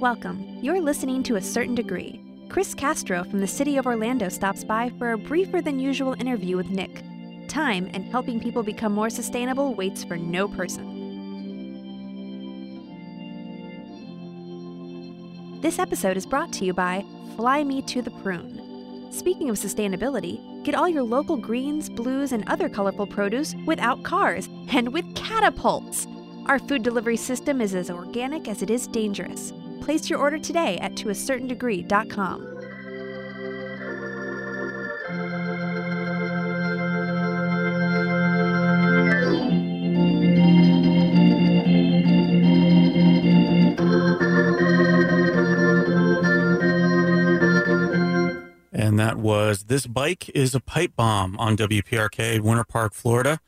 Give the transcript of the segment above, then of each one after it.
Welcome. You're listening to A Certain Degree. Chris Castro from the city of Orlando stops by for a briefer than usual interview with Nick. Time and helping people become more sustainable waits for no person. This episode is brought to you by Fly Me to the Prune. Speaking of sustainability, get all your local greens, blues, and other colorful produce without cars and with catapults. Our food delivery system is as organic as it is dangerous. Place your order today at toacertaindegree.com. And that was This Bike is a Pipe Bomb on WPRK, Winter Park, Florida.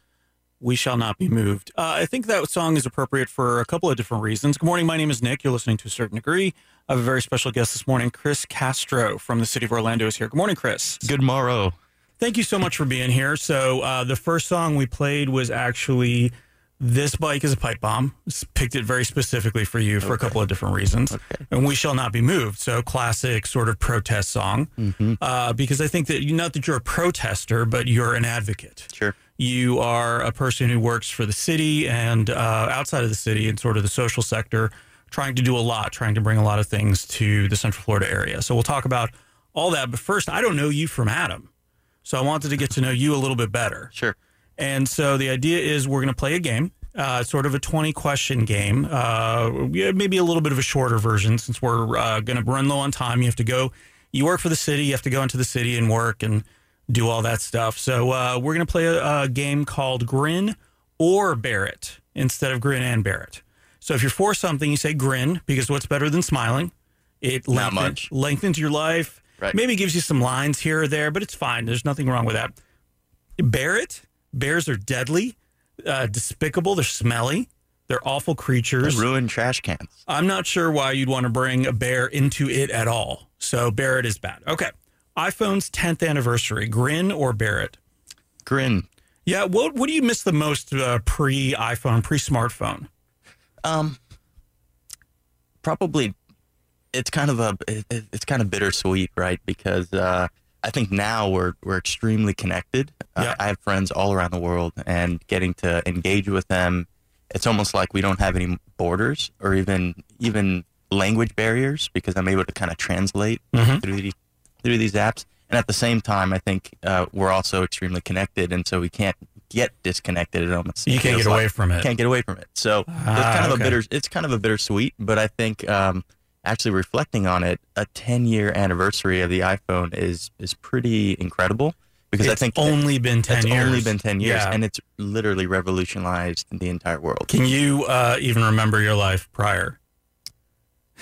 We Shall Not Be Moved. Uh, I think that song is appropriate for a couple of different reasons. Good morning. My name is Nick. You're listening to a certain degree. I have a very special guest this morning. Chris Castro from the city of Orlando is here. Good morning, Chris. Good morrow. Thank you so much for being here. So, uh, the first song we played was actually This Bike is a Pipe Bomb. S- Picked it very specifically for you for a couple of different reasons. Okay. And We Shall Not Be Moved. So, classic sort of protest song. Mm-hmm. Uh, because I think that, not that you're a protester, but you're an advocate Sure. You are a person who works for the city and uh, outside of the city and sort of the social sector, trying to do a lot, trying to bring a lot of things to the Central Florida area. So we'll talk about all that. But first, I don't know you from Adam. So I wanted to get to know you a little bit better. Sure. And so the idea is we're going to play a game, uh, sort of a 20 question game, uh, maybe a little bit of a shorter version since we're uh, going to run low on time. You have to go, you work for the city, you have to go into the city and work and do all that stuff. So uh, we're going to play a, a game called Grin or Bear It instead of Grin and Bear It. So if you're for something, you say grin because what's better than smiling? It Not lengthen- much. lengthens your life. Right. Maybe gives you some lines here or there, but it's fine. There's nothing wrong with that. Bear it. Bears are deadly, uh, despicable. They're smelly. They're awful creatures. Ruin trash cans. I'm not sure why you'd want to bring a bear into it at all. So Barrett is bad. Okay. iPhone's 10th anniversary. Grin or Barrett? Grin. Yeah. What What do you miss the most uh, pre iPhone, pre smartphone? Um, probably it's kind of a it, it- it's kind of bittersweet, right? Because uh, I think now we're we're extremely connected. Yeah. Uh, I have friends all around the world, and getting to engage with them, it's almost like we don't have any borders or even even language barriers because I'm able to kind of translate Mhm. through these through these apps. And at the same time, I think uh, we're also extremely connected, and so we can't get disconnected. It almost You can't get like away from it. can't get away from it. So it's Ah, kind of okay. a bitter. It's kind of a bittersweet, but I think um, actually reflecting on it, a 10 year anniversary of the iPhone is is pretty incredible because It's I think only been 10 it's years. only been 10 years, Yeah. and it's literally revolutionized the entire world. Can you uh, even remember your life prior?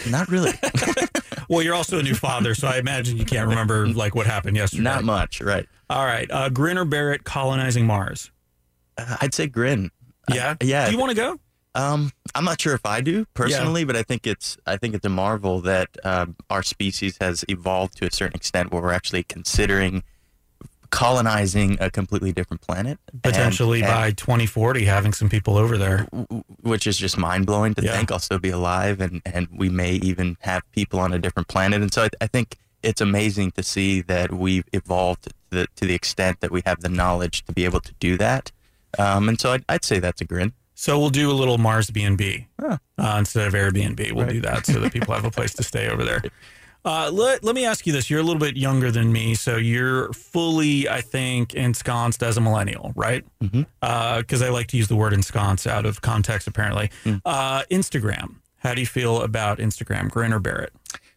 Not really, Well, you're also a new father, so I imagine you can't remember like what happened yesterday. not much, right? All right. Uh, Grin or Barrett colonizing Mars? Uh, I'd say grin. Yeah. Uh, yeah. Do you want to go? Um, I'm not sure if I do personally, but I think it's I think it's a marvel that um, our species has evolved to a certain extent where we're actually considering colonizing a completely different planet, Potentially and- by 2040, having some people over there. which is just mind blowing to Yeah. think I'll still be alive, and and we may even have people on a different planet. And so I, I think it's amazing to see that we've evolved to the, to the extent that we have the knowledge to be able to do that. Um, and so I'd, I'd say that's a grin. So we'll do a little Mars B&B Huh. uh, instead of Airbnb. We'll Right. do that so that people have a place to stay over there. Uh, let, let me ask you this. You're a little bit younger than me, so you're fully, I think, ensconced as a millennial, right? Because I like to use the word ensconce out of context, apparently. Mm. Uh, Instagram. How do you feel about Instagram? Grin or Barrett?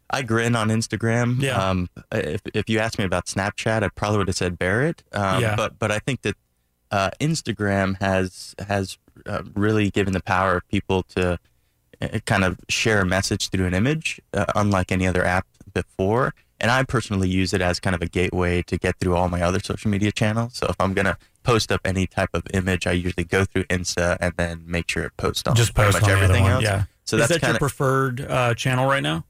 I grin on Instagram. Yeah. Um, if, if you asked me about Snapchat, I probably would have said Barrett. Um, Yeah. But but I think that uh, Instagram has has uh, really given the power of people to uh, kind of share a message through an image, uh, unlike any other app before. And I personally use it as kind of a gateway to get through all my other social media channels. So if I'm gonna post up any type of image, I usually go through Insta and then make sure it posts on Just pretty post much on everything else. Yeah. So Is that's that kind your preferred uh, channel right now?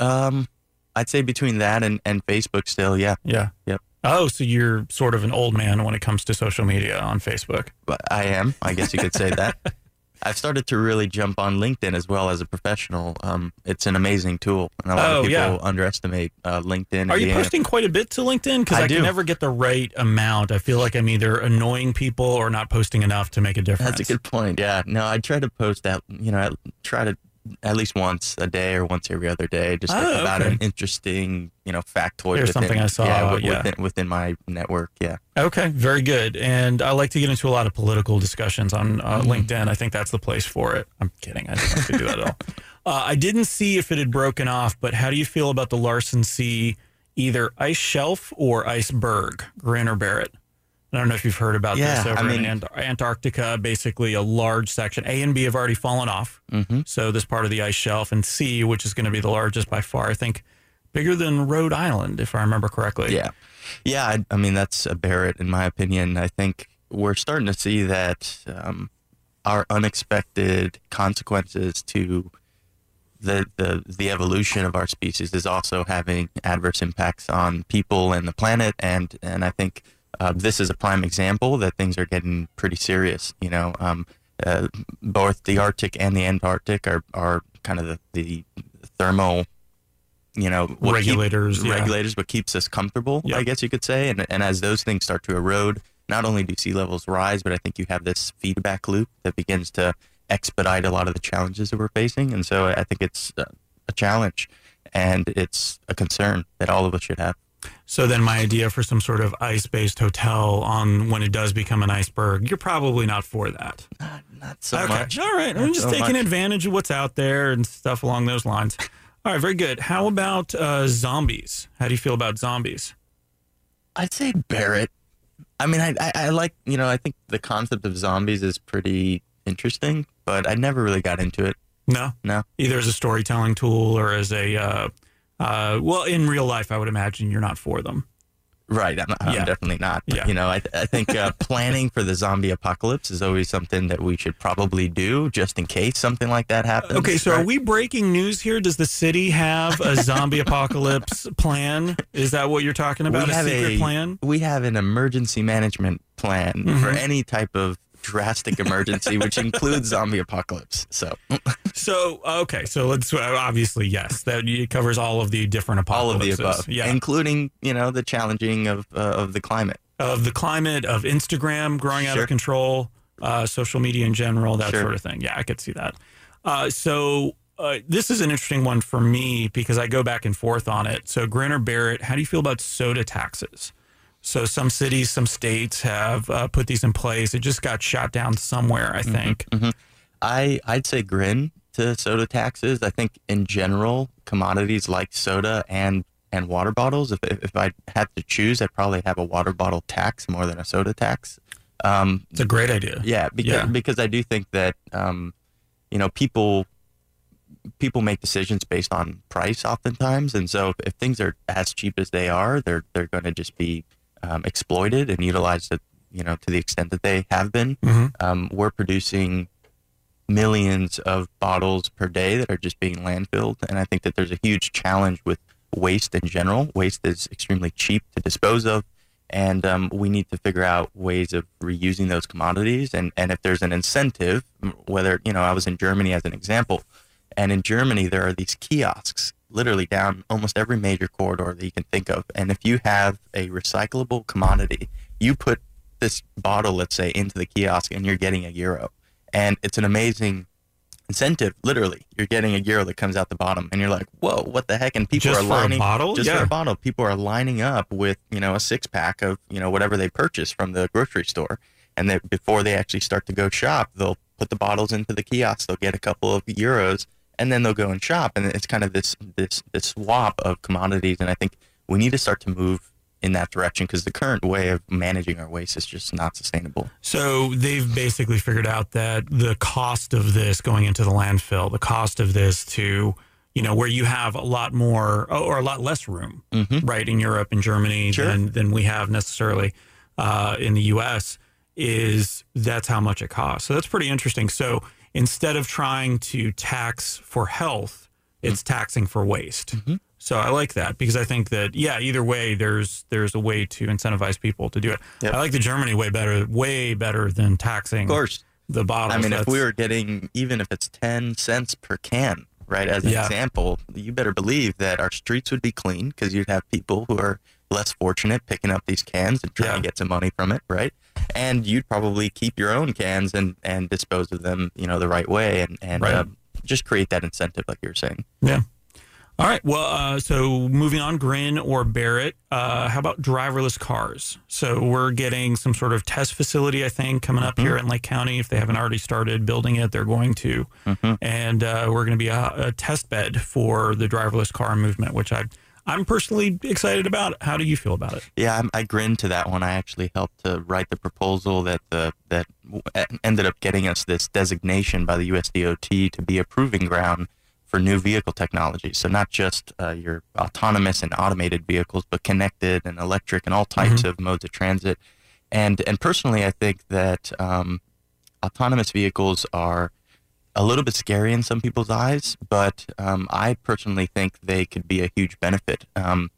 um, I'd say between that and, and Facebook still, yeah. Yeah. Yep. Oh, so you're sort of an old man when it comes to social media on Facebook. But I am. I guess you could say that. I've started to really jump on LinkedIn as well as a professional. Um, it's an amazing tool, and a lot Oh, of people yeah. underestimate uh, LinkedIn. Are you posting quite a bit to LinkedIn? Because I I, can never get the right amount. I feel like I'm either annoying people or not posting enough to make a difference. That's a good point. Yeah. No, I try to post that. You know, I try to at least once a day or once every other day, just Oh, about okay. an interesting, you know, factoid. There's within, something I saw, Yeah, yeah. Within, within my network. Yeah. Okay, very good. And I like to get into a lot of political discussions on uh, LinkedIn. I think that's the place for it. I'm kidding. I don't do that at all. Uh, I didn't see if it had broken off, but how do you feel about the Larsen C, either ice shelf or iceberg, Grin or Barrett? I don't know if you've heard about Yeah, this over I in mean- Ant- Antarctica. Basically, a large section. A and B have already fallen off. Mm-hmm. So this part of the ice shelf, and C, which is going to be the largest by far, I think, bigger than Rhode Island, if I remember correctly. Yeah. Yeah. I, I mean, that's a Barrett, in my opinion. I think we're starting to see that um, our unexpected consequences to the, the, the evolution of our species is also having adverse impacts on people and the planet. And, and I think uh, this is a prime example that things are getting pretty serious. You know, um, uh, both the Arctic and the Antarctic are, are kind of the, the thermal, you know, what keep- Regulators, yeah. regulators, what keeps us comfortable, Yep. I guess you could say. And, and as those things start to erode, not only do sea levels rise, but I think you have this feedback loop that begins to expedite a lot of the challenges that we're facing. And so I think it's a challenge and it's a concern that all of us should have. So then my idea for some sort of ice-based hotel on when it does become an iceberg, you're probably not for that. Not so okay. much. All right. I'm just so taking much. advantage of what's out there and stuff along those lines. All right, very good. How about uh, zombies? How do you feel about zombies? I'd say Barrett. I mean, I, I, I like, you know, I think the concept of zombies is pretty interesting, but I never really got into it. No, No. either as a storytelling tool or as a uh, uh, well, in real life, I would imagine you're not for them. Right. I'm, I'm Yeah. definitely not. But, Yeah. You know, I, I think uh, planning for the zombie apocalypse is always something that we should probably do just in case something like that happens. Okay, so are we breaking news here? Does the city have a zombie apocalypse plan? Is that what you're talking about? We a secret plan? We have an emergency management plan for Mhm. any type of drastic emergency, which includes zombie apocalypse. So So okay, so let's uh, obviously yes, that it covers all of the different all of the above, yeah, including you know the challenging of uh, of the climate. of the climate, of Instagram growing out of control, uh, social media in general, that Sure. sort of thing. Yeah, I could see that. Uh, so uh, this is an interesting one for me because I go back and forth on it. So Grin or Barrett, how do you feel about soda taxes? So some cities, some states have uh, put these in place. It just got shot down somewhere, I think. I I'd say grin to soda taxes. I think in general, commodities like soda and and water bottles. If if, if I had to choose, I'd probably have a water bottle tax more than a soda tax. Um, It's a great idea. yeah, because Yeah. because I do think that um, you know people people make decisions based on price oftentimes, and so if, if things are as cheap as they are, they're they're going to just be um, exploited and utilized, at, you know, to the extent that they have been. Mhm. Um, we're producing millions of bottles per day that are just being landfilled, and I think that there's a huge challenge with waste in general. Waste is extremely cheap to dispose of, and um, we need to figure out ways of reusing those commodities. And and if there's an incentive, whether you know, I was in Germany as an example, and in Germany there are these kiosks literally down almost every major corridor that you can think of. And if you have a recyclable commodity, you put this bottle, let's say, into the kiosk, and you're getting a euro, and it's an amazing incentive. Literally, you're getting a euro that comes out the bottom, and you're like, "Whoa, what the heck?" And people Just are lining bottle? just Yeah. for a bottle. People are lining up with you know a six pack of you know whatever they purchase from the grocery store, and that before they actually start to go shop, they'll put the bottles into the kiosk. They'll get a couple of euros, and then they'll go and shop. And it's kind of this this this swap of commodities. And I think we need to start to move in that direction because the current way of managing our waste is just not sustainable. So they've basically figured out that the cost of this going into the landfill, the cost of this to, you know, where you have a lot more or a lot less room, Mhm. right, in Europe and Germany Sure. than, than we have necessarily uh, in the U.S. is that's how much it costs. So that's pretty interesting. So instead of trying to tax for health, it's mm-hmm. taxing for waste. Mm-hmm. So I like that because I think that yeah, either way, there's there's a way to incentivize people to do it. Yep. I like the Germany way better, way better than taxing Of course. the bottles. I mean, if we were getting even if it's ten cents per can, right? As an Yeah. example, you better believe that our streets would be clean because you'd have people who are less fortunate picking up these cans and trying Yeah. to get some money from it, right? And you'd probably keep your own cans and and dispose of them, you know, the right way, and and Right. uh, just create that incentive, like you were saying. Yeah. All right. Well, uh, so moving on, Grin or Barrett. Uh, how about driverless cars? So we're getting some sort of test facility, I think, coming up here in Lake County. If they haven't already started building it, they're going to, Mhm. and uh, we're going to be a, a test bed for the driverless car movement, which I. I'm personally excited about. It. How do you feel about it? Yeah, I'm, I grinned to that one. I actually helped to write the proposal that the that ended up getting us this designation by the USDOT to be a proving ground for new vehicle technology. So not just uh, your autonomous and automated vehicles, but connected and electric and all types of modes of transit. And and personally, I think that um, autonomous vehicles are a little bit scary in some people's eyes, but um, I personally think they could be a huge benefit. Um,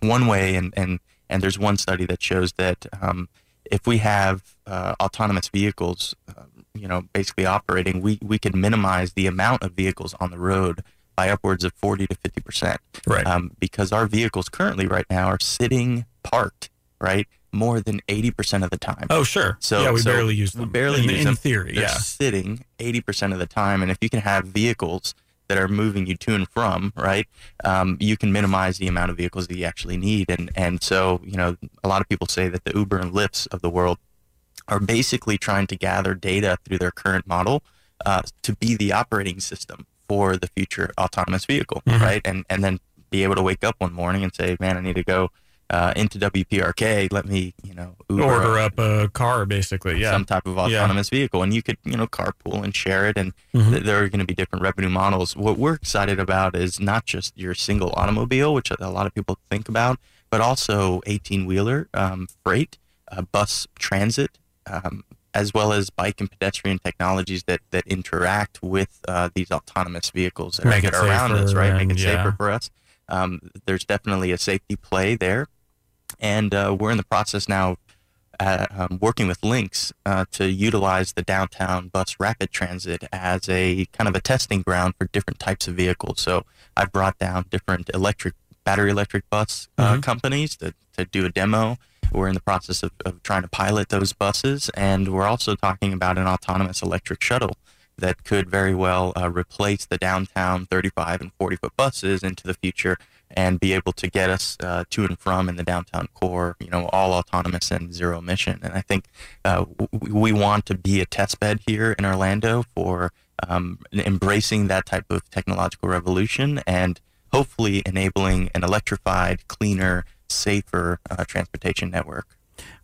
one way, and, and, and there's one study that shows that um, if we have uh, autonomous vehicles, uh, you know, basically operating, we, we can minimize the amount of vehicles on the road by upwards of 40 to 50 percent. Right. Um, because our vehicles currently right now are sitting parked, right, more than 80 percent of the time. Oh, sure. So- yeah, we so barely use we them. barely in, use in them. theory. They're Yeah. sitting 80% of the time. And if you can have vehicles that are moving you to and from, right, um, you can minimize the amount of vehicles that you actually need. And, and so, you know, a lot of people say that the Uber and Lyfts of the world are basically trying to gather data through their current model uh, to be the operating system for the future autonomous vehicle, Mhm. right? And, and then be able to wake up one morning and say, man, I need to go uh, into WPRK. Let me, you know, Uber Order up a car, basically. Yeah. some type of Yeah. autonomous vehicle and you could you know carpool and share it and Mhm. th- there are going to be different revenue models what we're excited about is not just your single automobile which a lot of people think about but also 18 wheeler um, freight uh, bus transit um, as well as bike and pedestrian technologies that that interact with uh, these autonomous vehicles that Make are it that are around us right make it yeah. safer for us um, there's definitely a safety play there and uh, we're in the process now of uh, um, working with Lynx uh, to utilize the downtown bus rapid transit as a kind of a testing ground for different types of vehicles. So I've brought down different electric, battery electric bus uh, Mhm. companies to, to do a demo. We're in the process of, of trying to pilot those buses, and we're also talking about an autonomous electric shuttle that could very well uh, replace the downtown 35 and 40 foot buses into the future and be able to get us uh, to and from in the downtown core, you know, all autonomous and zero emission. And I think uh, w- we want to be a test bed here in Orlando for um, embracing that type of technological revolution and hopefully enabling an electrified, cleaner, safer uh, transportation network.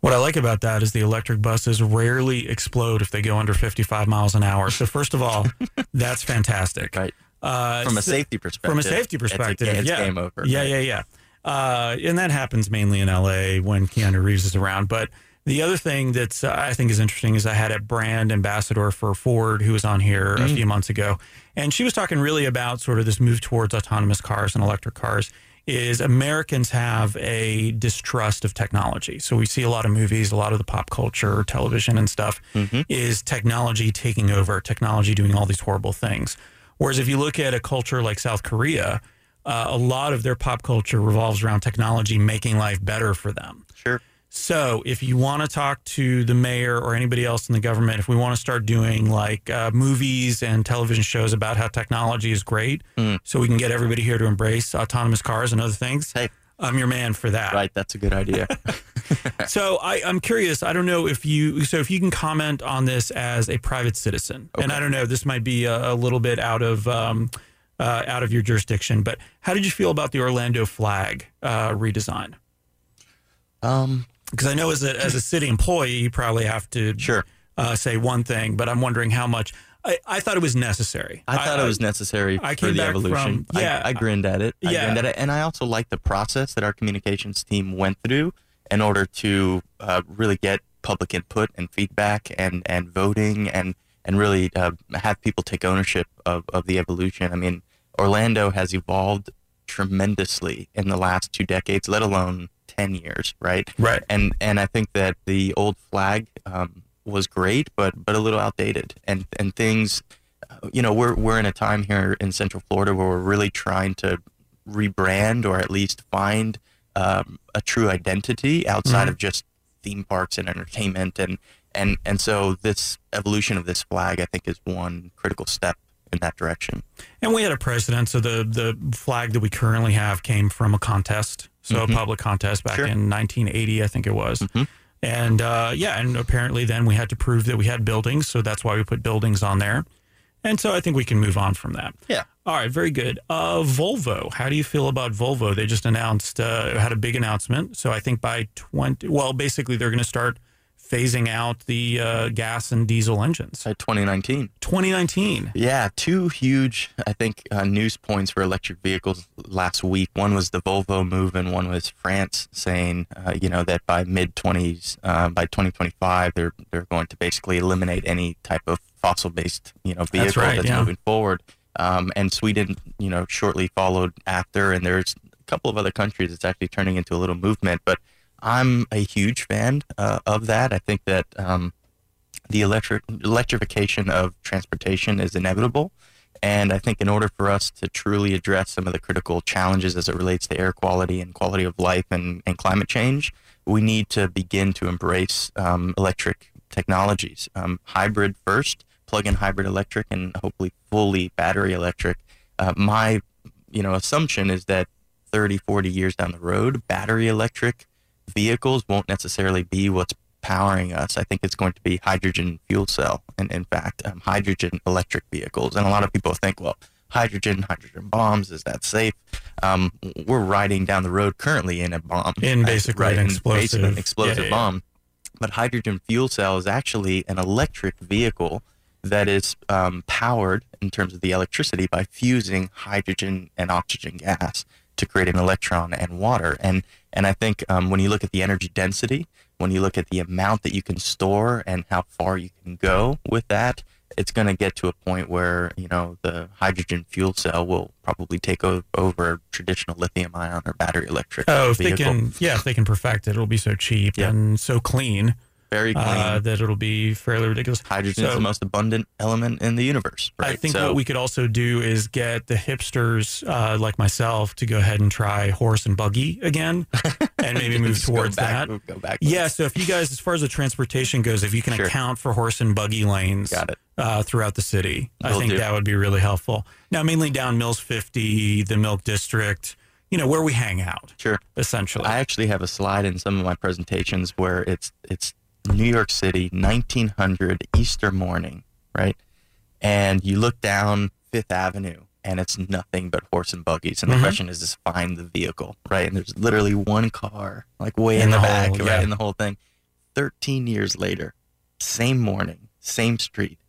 What I like about that is the electric buses rarely explode if they go under 55 miles an hour. So first of all, that's fantastic. Right. Uh, From a safety perspective. from a safety it's a- perspective, it's, yeah. game over. Yeah, right? yeah, yeah. Uh, and that happens mainly in LA when Keanu Reeves is around. But the other thing that's uh, I think is interesting is I had a brand ambassador for Ford who was on here a Mm. few months ago, and she was talking really about sort of this move towards autonomous cars and electric cars. Is Americans have a distrust of technology. So we see a lot of movies, a lot of the pop culture, television and stuff Mhm. is technology taking over, technology doing all these horrible things. Whereas if you look at a culture like South Korea, uh, a lot of their pop culture revolves around technology making life better for them. Sure. So if you want to talk to the mayor or anybody else in the government, if we want to start doing like uh, movies and television shows about how technology is great, Mm. so we can get everybody here to embrace autonomous cars and other things, Hey. I'm your man for that. Right. That's a good idea. So I, I'm curious. I don't know if you so if you can comment on this as a private citizen, and I don't know. This might be a, a little bit out of um, uh, out of your jurisdiction, but how did you feel about the Orlando flag uh, redesign? um, Because I know as a as a city employee, you probably have to sure. uh, say one thing, but I'm wondering how much. I, I thought it was necessary. I thought it was necessary I for the evolution. from- yeah, I, I grinned at it. I yeah. grinned at it, and I also liked the process that our communications team went through in order to uh, really get public input and feedback and and voting and and really uh, have people take ownership of of the evolution. I mean, Orlando has evolved tremendously in the last two decades, let alone ten years, right? right. and and I think that the old flag um, was great, but but a little outdated, and and things. You know, we're we're in a time here in Central Florida where we're really trying to rebrand or at least find um, a true identity outside Mhm. of just theme parks and entertainment and and and so this evolution of this flag I think is one critical step in that direction. And we had a precedent. So the the flag that we currently have came from a contest, so Mhm. a public contest back Sure. in 1980, I think it was. Mhm. And uh, yeah, and apparently then we had to prove that we had buildings, so that's why we put buildings on there. And so I think we can move on from that. Yeah. All right, very good. Uh, Volvo, how do you feel about Volvo? They just announced, uh, had a big announcement. So I think by 20, well, basically they're going to start phasing out the uh, gas and diesel engines. 2019. 2019. Yeah, two huge, I think, uh, news points for electric vehicles last week. One was the Volvo move, and one was France saying, uh, you know, that by mid 20s, uh, by 2025, they're they're going to basically eliminate any type of fossil-based, you know, vehicle right, that's yeah. moving forward. Um, and Sweden, you know, shortly followed after, and there's a couple of other countries that's actually turning into a little movement. But I'm a huge fan uh, of that. I think that. Um, the electric electrification of transportation is inevitable. And I think in order for us to truly address some of the critical challenges as it relates to air quality and quality of life and, and climate change, we need to begin to embrace um, electric technologies. Um, hybrid first, plug-in hybrid electric, and hopefully fully battery electric. Uh, my you know assumption is that 30, 40 years down the road, battery electric vehicles won't necessarily be what's powering us. I think it's going to be hydrogen fuel cell, and in fact, um, hydrogen electric vehicles. And a lot of people think, well, hydrogen, hydrogen bombs, is that safe? Um, we're riding down the road currently in a bomb, In basically right, an explosive- explosive yeah, yeah. bomb. But hydrogen fuel cell is actually an electric vehicle that is um, powered in terms of the electricity by fusing hydrogen and oxygen gas to create an electron and water. And and I think um, when you look at the energy density, when you look at the amount that you can store and how far you can go with that, it's going to get to a point where you know the hydrogen fuel cell will probably take o- over traditional lithium ion or battery electric. Oh, if vehicle. they can, yeah, if they can perfect it, it'll be so cheap Yeah. and so clean very clean. uh, that it'll be fairly ridiculous. Hydrogen is the most abundant element in the universe. Right? I think so, what we could also do is get the hipsters uh, like myself to go ahead and try horse and buggy again, and maybe move towards back- that. Go back. Yeah. So if you guys, as far as the transportation goes, if you can Sure. account for horse and buggy lanes Got it. uh, throughout the city, I Will think do. that would be really helpful. Now, mainly down Mills 50, the Milk District, you know, where we hang out, Sure. essentially. I actually have a slide in some of my presentations where it's it's New York City, 1900 Easter morning, right? And you look down Fifth Avenue, and it's nothing but horse and buggies. And Mhm. the question is, just find the vehicle, right? And there's literally one car, like way in, In the, the back, whole- right yeah. in the whole thing. 13 years later, same morning, same street,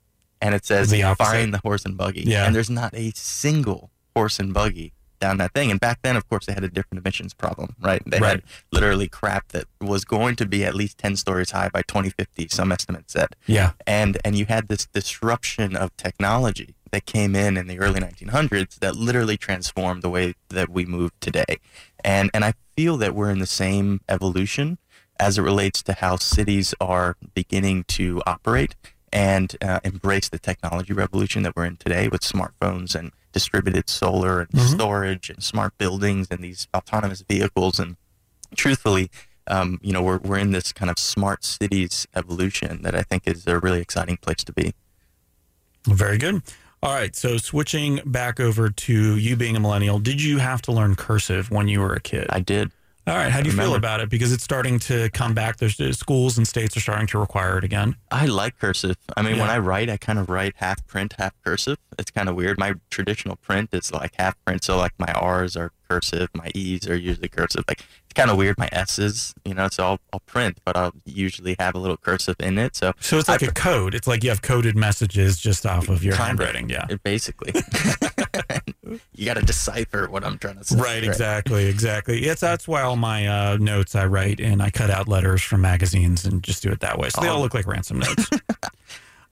and it says The find the horse and buggy. Yeah. And there's not a single horse and buggy down that thing. And back then, of course, they had a different emissions problem, right? They Right. had literally crap that was going to be at least 10 stories high by 2050 some estimates said yeah. and and you had this disruption of technology that came in in the early 1900s that literally transformed the way that we move today and and i feel that we're in the same evolution as it relates to how cities are beginning to operate and uh, embrace the technology revolution that we're in today with smartphones and distributed solar and Mhm. storage and smart buildings and these autonomous vehicles and truthfully um, you know we're, we're in this kind of smart cities evolution that i think is a really exciting place to be Very good. All right. So switching back over to you being a millennial, did you have to learn cursive when you were a kid? i did All right. How do you feel about it? Because it's starting to come back. There's uh, schools and states are starting to require it again. I like cursive. I mean, when I write, I kind of write half print, half cursive. It's kind of weird. My traditional print is like half print, so like my R's are cursive, my E's are usually cursive. Like it's kind of weird. My S's, you know, so I'll, I'll print, but I'll usually have a little cursive in it. So So it's like I- a code. It's like you have coded messages just off of your handwriting. Yeah. basically, you got to decipher what I'm trying to say. Right, exactly, exactly. Yes, that's why all my uh, notes I write and I cut out letters from magazines and just do it that way. So they all Oh. look like ransom notes.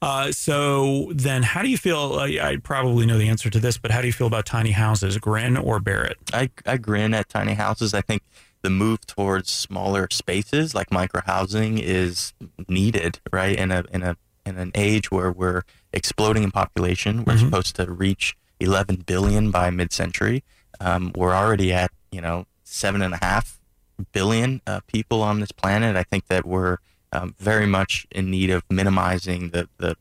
uh, so then, how do you feel? Uh, I probably know the answer to this, but how do you feel about tiny houses, Grin or Barrett? I, I grin at tiny houses. I think the move towards smaller spaces like micro housing is needed, right? In a in a in an age where we're exploding in population, we're Mhm. supposed to reach 11 billion by mid-century. Um, we're already at you know seven and a half billion uh, people on this planet. I think that we're um, very much in need of minimizing the the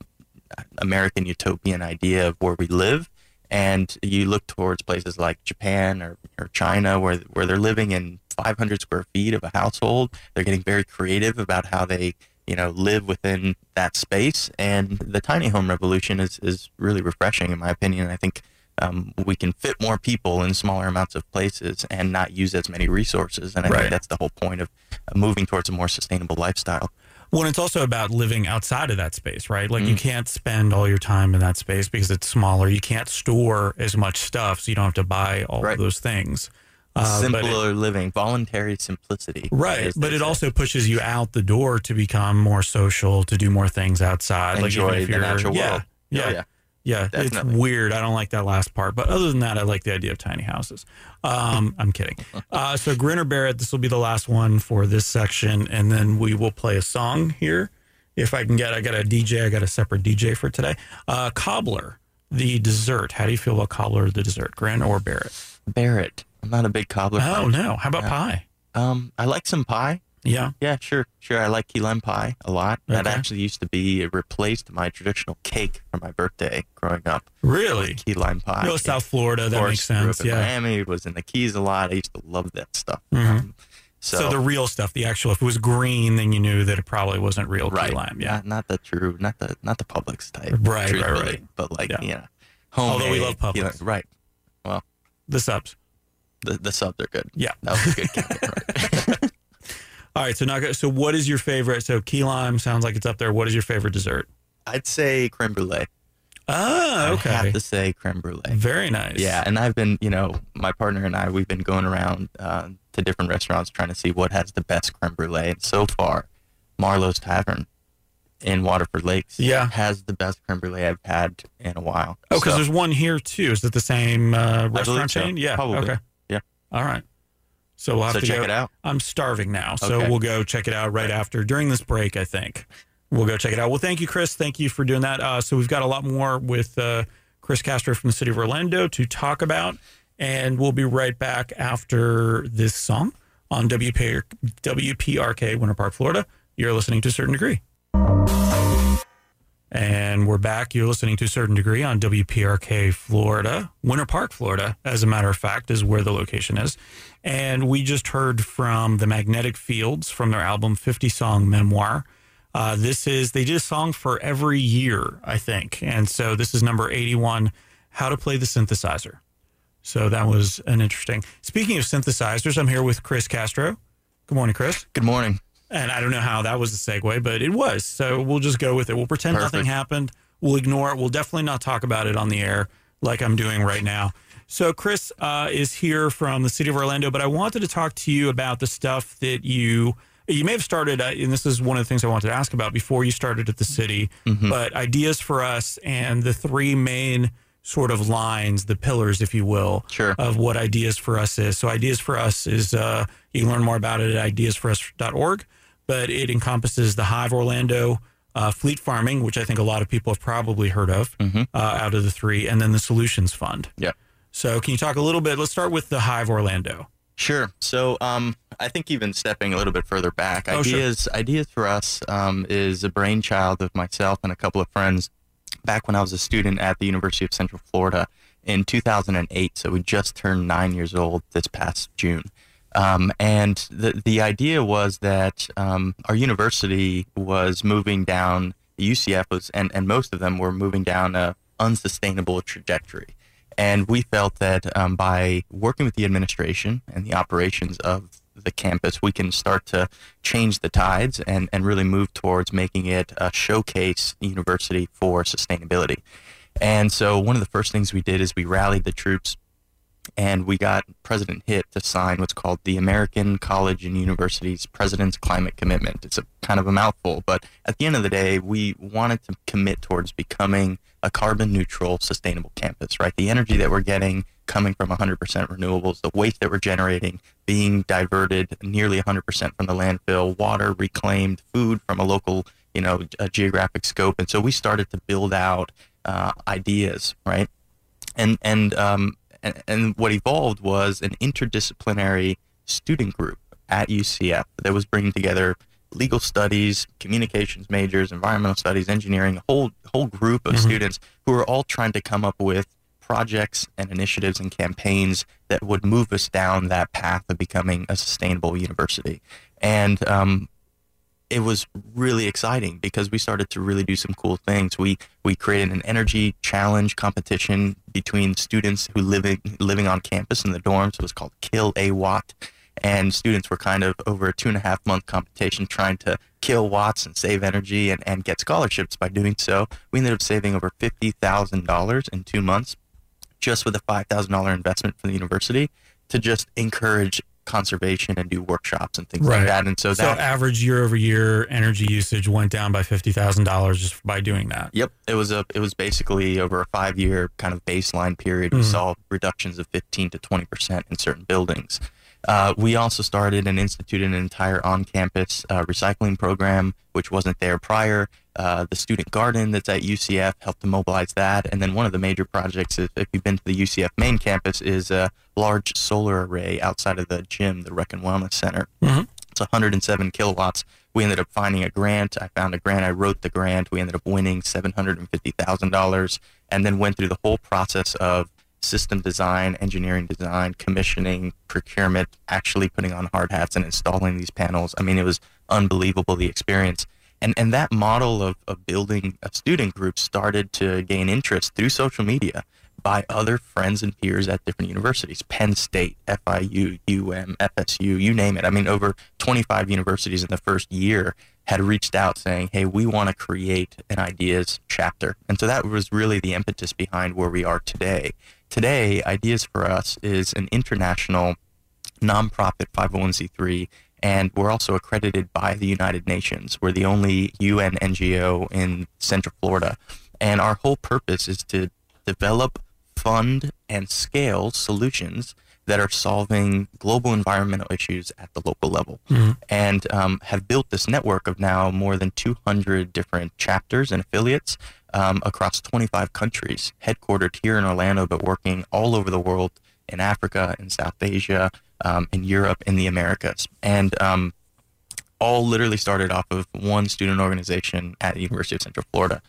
American utopian idea of where we live. And you look towards places like Japan or, or China, where where they're living in 500 square feet of a household. They're getting very creative about how they you know live within that space. And the tiny home revolution is is really refreshing, in my opinion. I think um, we can fit more people in smaller amounts of places and not use as many resources. And I Right. think that's the whole point of moving towards a more sustainable lifestyle. Well, it's also about living outside of that space, right? Like you Mm. can't spend all your time in that space because it's smaller. You can't store as much stuff, so you don't have to buy all Right. of those things. Uh, but it- Simpler living, voluntary simplicity. right, but it say. also pushes you out the door to become more social, to do more things outside. like Enjoy even if the natural yeah, world. Yeah, Oh, yeah, yeah. It's weird. I don't like that last part, but other than that, I like the idea of tiny houses. Um, I'm kidding. Uh, so Grin or Barrett, this will be the last one for this section, and then we will play a song here. If I can get, I got a DJ. I got a separate DJ for today. Uh, cobbler, the dessert. How do you feel about cobbler, the dessert? Grin or Barrett? Barrett. I'm not a big cobbler. Oh fan. no. How about Yeah. pie? Um, I like some pie. Yeah. Yeah, sure, sure. I like key lime pie a lot. That actually used to be it replaced my traditional cake for my birthday growing up. Really? Key lime pie. No, South Florida. That course, makes sense. up in Yeah. Miami was in the Keys a lot. I used to love that stuff. Mhm. Um, so, So, the real stuff, the actual, if it was green, then you knew that it probably wasn't real key lime. Yeah. not, not the true, not the not the Publix type. Right, right, right. But like Yeah. you know, Although we love homemade, you know, Publix. right? The subs. The the subs are good. Yeah. That was a good count. Right. All right. So now, so what is your favorite? So key lime sounds like it's up there. What is your favorite dessert? I'd say creme brulee. Ah, I okay. have to say creme brulee. Very nice. Yeah, and I've been, you know, my partner and I, we've been going around uh, to different restaurants trying to see what has the best creme brulee. And so far, Marlowe's Tavern in Waterford Lakes Yeah. has the best creme brulee I've had in a while. Oh, because So, there's one here too. Is it the same uh, restaurant so. chain? Yeah. Probably. Okay. All right. So we'll have so to check go. it out. I'm starving now, so Okay. we'll go check it out right after during this break. I think we'll go check it out. Well, thank you, Chris. Thank you for doing that. Uh, so we've got a lot more with uh, Chris Castro from the city of Orlando to talk about, and we'll be right back after this song on WP, WPRK Winter Park, Florida. You're listening to a certain degree. And we're back. You're listening to a certain degree on WPRK Florida. Winter Park, Florida, as a matter of fact, is where the location is. And we just heard from the Magnetic Fields from their album 50 Song Memoir. Uh, this is, they did a song for every year, I think. And so this is number 81 How to Play the Synthesizer. So that was an interesting. Speaking of synthesizers, I'm here with Chris Castro. Good morning, Chris. Good morning. And I don't know how that was a segue, but it was. So we'll just go with it. We'll pretend nothing happened. We'll ignore it. We'll definitely not talk about it on the air like I'm doing right now. So Chris uh, is here from the city of Orlando, but I wanted to talk to you about the stuff that you you may have started, uh, and this is one of the things I wanted to ask about before you started at the city. Mm-hmm. But ideas for us and the three main sort of lines, the pillars, if you will, Sure. of what Ideas for Us is. So, Ideas for Us is uh, you can learn more about it at ideasforus.org, but it encompasses the Hive Orlando, uh, Fleet Farming, which I think a lot of people have probably heard of Mhm. uh, out of the three, and then the Solutions Fund. Yeah. So, can you talk a little bit? Let's start with the Hive Orlando. Sure. So, um, I think even stepping a little bit further back, Oh, sure. ideas ideas for us um, is a brainchild of myself and a couple of friends back when I was a student at the University of Central Florida in 2008. So we just turned nine years old this past June. Um, and the the idea was that um, our university was moving down. UCF was, and, and most of them were moving down a unsustainable trajectory. And we felt that um, by working with the administration and the operations of the campus, we can start to change the tides and, and really move towards making it a showcase university for sustainability. And so one of the first things we did is we rallied the troops and we got President Hitt to sign what's called the American College and Universities President's Climate Commitment. It's a kind of a mouthful, but at the end of the day, we wanted to commit towards becoming a carbon neutral, sustainable campus, right? The energy that we're getting coming from 100% renewables, the waste that we're generating being diverted nearly 100% from the landfill, water reclaimed, food from a local, you know, geographic scope. And so we started to build out uh, ideas, right? And, and, um, and, and what evolved was an interdisciplinary student group at UCF that was bringing together legal studies, communications majors, environmental studies, engineering, a whole whole group of mm-hmm. students who are all trying to come up with projects and initiatives and campaigns that would move us down that path of becoming a sustainable university. And um, it was really exciting because we started to really do some cool things. We we created an energy challenge competition between students who living living on campus in the dorms. It was called Kill a Watt and students were kind of over a two and a half month competition trying to kill watts and save energy and, and get scholarships by doing so. We ended up saving over $50,000 in two months just with a $5,000 investment from the university to just encourage conservation and do workshops and things right. like that. And so, so that average year over year energy usage went down by fifty thousand dollars just by doing that. Yep, it was a it was basically over a five year kind of baseline period. Mm-hmm. We saw reductions of fifteen to twenty percent in certain buildings. Uh, we also started and instituted an entire on-campus uh, recycling program, which wasn't there prior. Uh, the student garden that's at UCF helped to mobilize that. And then one of the major projects, if, if you've been to the UCF main campus, is a large solar array outside of the gym, the Rec and Wellness Center. Mm-hmm. It's 107 kilowatts. We ended up finding a grant. I found a grant. I wrote the grant. We ended up winning $750,000 and then went through the whole process of system design, engineering design, commissioning, procurement, actually putting on hard hats and installing these panels. I mean, it was unbelievable the experience. And, and that model of, of building a student group started to gain interest through social media by other friends and peers at different universities Penn State, FIU, UM, FSU, you name it. I mean, over 25 universities in the first year had reached out saying, hey, we want to create an ideas chapter. And so that was really the impetus behind where we are today. Today, Ideas for Us is an international nonprofit 501c3, and we're also accredited by the United Nations. We're the only UN NGO in Central Florida. And our whole purpose is to develop, fund, and scale solutions that are solving global environmental issues at the local level mm-hmm. and um, have built this network of now more than 200 different chapters and affiliates um, across 25 countries, headquartered here in Orlando, but working all over the world in Africa, in South Asia, um, in Europe, in the Americas. And um, all literally started off of one student organization at the University of Central Florida.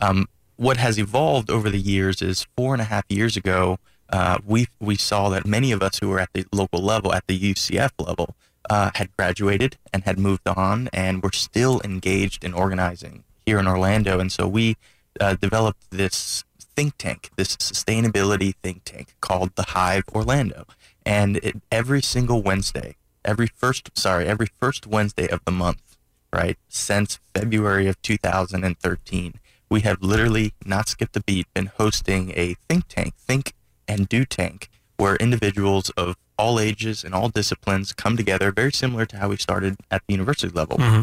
Um, what has evolved over the years is four and a half years ago, uh, we, we saw that many of us who were at the local level, at the UCF level, uh, had graduated and had moved on and were still engaged in organizing here in Orlando. And so we uh, developed this think tank, this sustainability think tank called the Hive Orlando. And it, every single Wednesday, every first, sorry, every first Wednesday of the month, right, since February of 2013, we have literally not skipped a beat, been hosting a think tank, think and do tank, where individuals of all ages and all disciplines come together, very similar to how we started at the university level. Mm-hmm.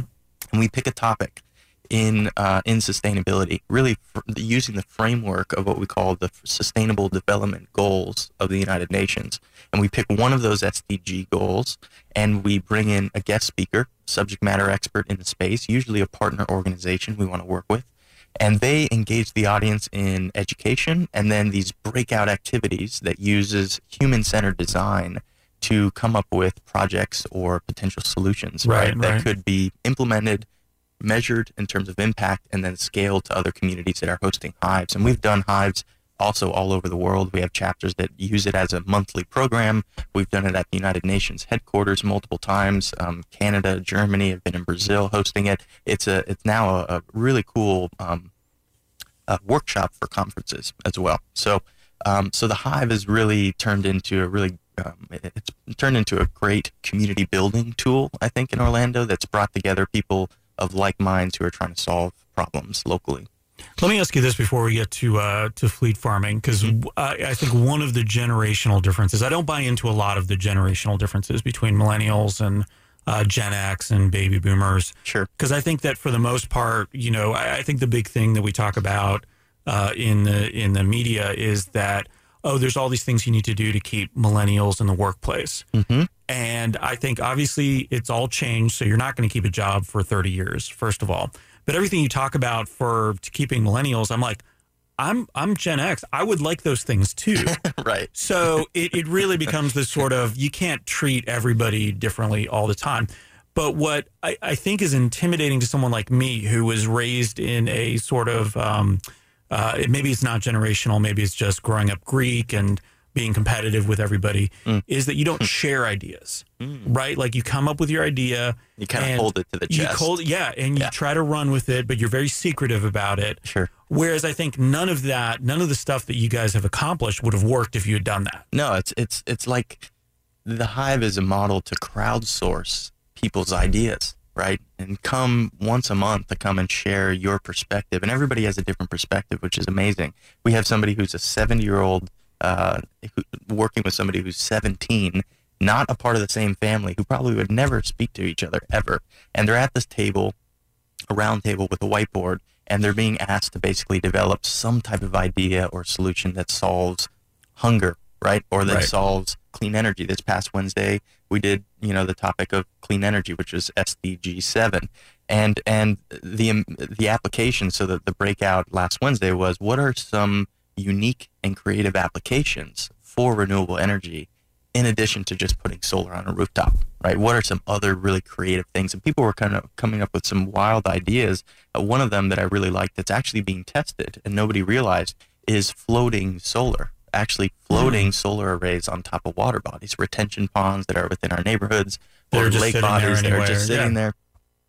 And we pick a topic in uh, in sustainability, really fr- using the framework of what we call the Sustainable Development Goals of the United Nations. And we pick one of those SDG goals, and we bring in a guest speaker, subject matter expert in the space, usually a partner organization we want to work with, and they engage the audience in education and then these breakout activities that uses human-centered design to come up with projects or potential solutions right, right, that could be implemented measured in terms of impact and then scaled to other communities that are hosting hives. And we've done hives also all over the world. We have chapters that use it as a monthly program. We've done it at the United Nations headquarters multiple times. Um, Canada, Germany have been in Brazil hosting it. It's a it's now a, a really cool um, a workshop for conferences as well. So um, so the Hive has really turned into a really um, it's turned into a great community building tool. I think in Orlando that's brought together people of like minds who are trying to solve problems locally. Let me ask you this before we get to uh, to fleet farming, because mm-hmm. I, I, think one of the generational differences. I don't buy into a lot of the generational differences between millennials and uh, Gen X and baby boomers. Sure. Because I think that for the most part, you know, I, I, think the big thing that we talk about uh, in the in the media is that oh, there's all these things you need to do to keep millennials in the workplace. Mm-hmm. And I think obviously it's all changed. So you're not going to keep a job for 30 years, first of all. But everything you talk about for keeping millennials, I'm like, I'm I'm Gen X. I would like those things too. right. So it, it really becomes this sort of you can't treat everybody differently all the time. But what I, I think is intimidating to someone like me who was raised in a sort of um, uh, maybe it's not generational, maybe it's just growing up Greek and being competitive with everybody, Mm. is that you don't share ideas, right? Like you come up with your idea, You kind of hold it to the you chest. hold, yeah, and you Yeah. try to run with it, but you're very secretive about it. Sure. Whereas I think none of that, none of the stuff that you guys have accomplished would have worked if you had done that. No, it's it's it's like the hive is a model to crowdsource people's ideas, right? And come once a month to come and share your perspective. And everybody has a different perspective, which is amazing. We have somebody who's a 70 year old uh, working with somebody who's 17, not a part of the same family, who probably would never speak to each other ever. And they're at this table, a round table with a whiteboard, and they're being asked to basically develop some type of idea or solution that solves hunger, right? Or that Right. solves clean energy. This past Wednesday, we did, you know, the topic of clean energy, which was SDG seven, and and the the application. So that the breakout last Wednesday was what are some unique and creative applications for renewable energy, in addition to just putting solar on a rooftop, right? What are some other really creative things? And people were kind of coming up with some wild ideas. Uh, one of them that I really liked that's actually being tested and nobody realized is floating solar actually floating solar arrays on top of water bodies, retention ponds that are within our neighborhoods, They're or lake bodies that are just sitting yeah. there.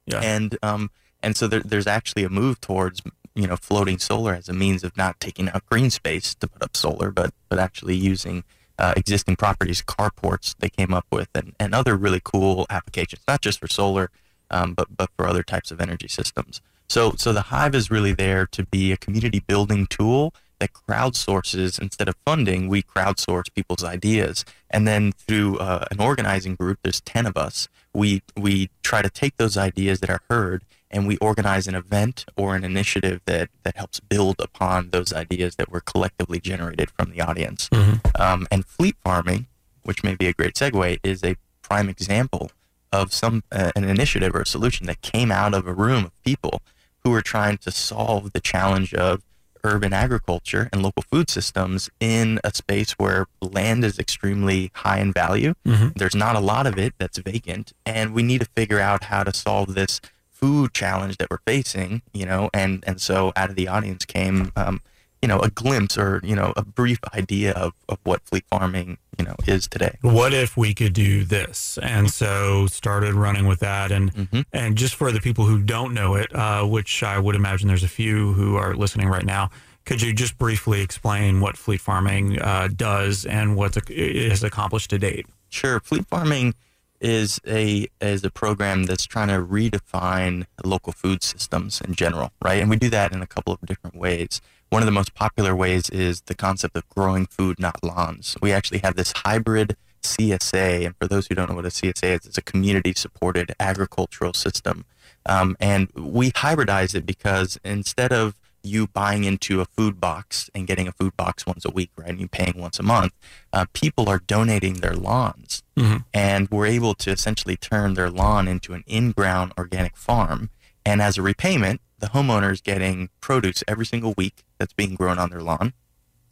Yeah. And um, and so there, there's actually a move towards you know floating solar as a means of not taking out green space to put up solar, but but actually using uh, existing properties, carports they came up with, and, and other really cool applications, not just for solar, um, but but for other types of energy systems. So so the Hive is really there to be a community building tool that crowdsources instead of funding, we crowdsource people's ideas, and then through uh, an organizing group, there's ten of us. We we try to take those ideas that are heard and we organize an event or an initiative that that helps build upon those ideas that were collectively generated from the audience. Um, and fleet farming, which may be a great segue, is a prime example of some uh, an initiative or a solution that came out of a room of people who were trying to solve the challenge of urban agriculture and local food systems in a space where land is extremely high in value. Mhm. There's not a lot of it that's vacant, and we need to figure out how to solve this food challenge that we're facing. You know, and and so out of the audience came. Um, you know, a glimpse or, you know, a brief idea of, of what fleet farming, you know, is today. What if we could do this? And so started running with that. And Mhm. and just for the people who don't know it, uh, which I would imagine there's a few who are listening right now, could you just briefly explain what fleet farming uh, does and what it has accomplished to date? Sure. Fleet farming is a is a program that's trying to redefine local food systems in general, right? And we do that in a couple of different ways. One of the most popular ways is the concept of growing food, not lawns. We actually have this hybrid CSA, and for those who don't know what a CSA is, it's a community supported agricultural system. Um, and we hybridize it because instead of you buying into a food box and getting a food box once a week, right, and you paying once a month, uh, people are donating their lawns Mhm. and we're able to essentially turn their lawn into an in-ground organic farm. And as a repayment, the homeowner is getting produce every single week that's being grown on their lawn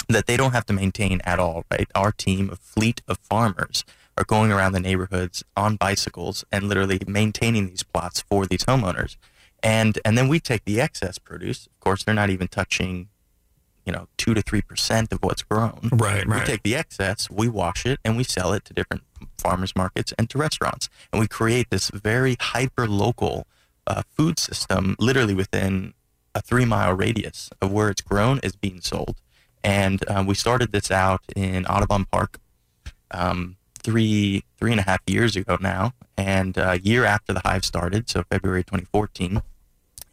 that they don't have to maintain at all, right? Our team, a fleet of farmers, are going around the neighborhoods on bicycles and literally maintaining these plots for these homeowners. And and then we take the excess produce. Of course, they're not even touching, you know, two to three percent of what's grown. Right, right. We take the excess, we wash it, and we sell it to different farmers markets and to restaurants. And we create this very hyper local uh, food system, literally within a three mile radius of where it's grown is being sold. And uh, we started this out in Audubon Park um, three three and a half years ago now, and a year after the hive started, so February 2014.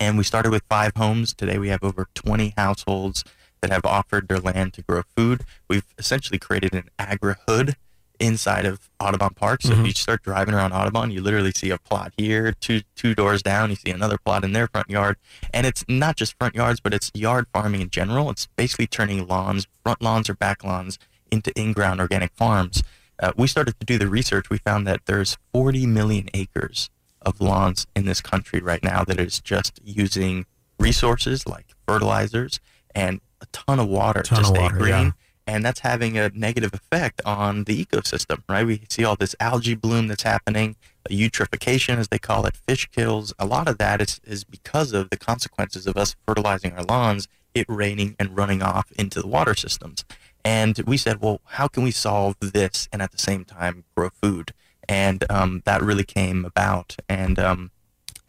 And we started with five homes. Today we have over 20 households that have offered their land to grow food. We've essentially created an agri-hood inside of Audubon Park. So Mhm. if you start driving around Audubon, you literally see a plot here, two two doors down, you see another plot in their front yard. And it's not just front yards, but it's yard farming in general. It's basically turning lawns, front lawns or back lawns, into in-ground organic farms. Uh, we started to do the research. We found that there's 40 million acres of lawns in this country right now that is just using resources like fertilizers and a ton of water Ton to stay water, green. yeah. And that's having a negative effect on the ecosystem, right? We see all this algae bloom that's happening, eutrophication, as they call it, fish kills. A lot of that is, is because of the consequences of us fertilizing our lawns, it raining and running off into the water systems. And we said, well, how can we solve this and at the same time grow food? And um, that really came about. And um,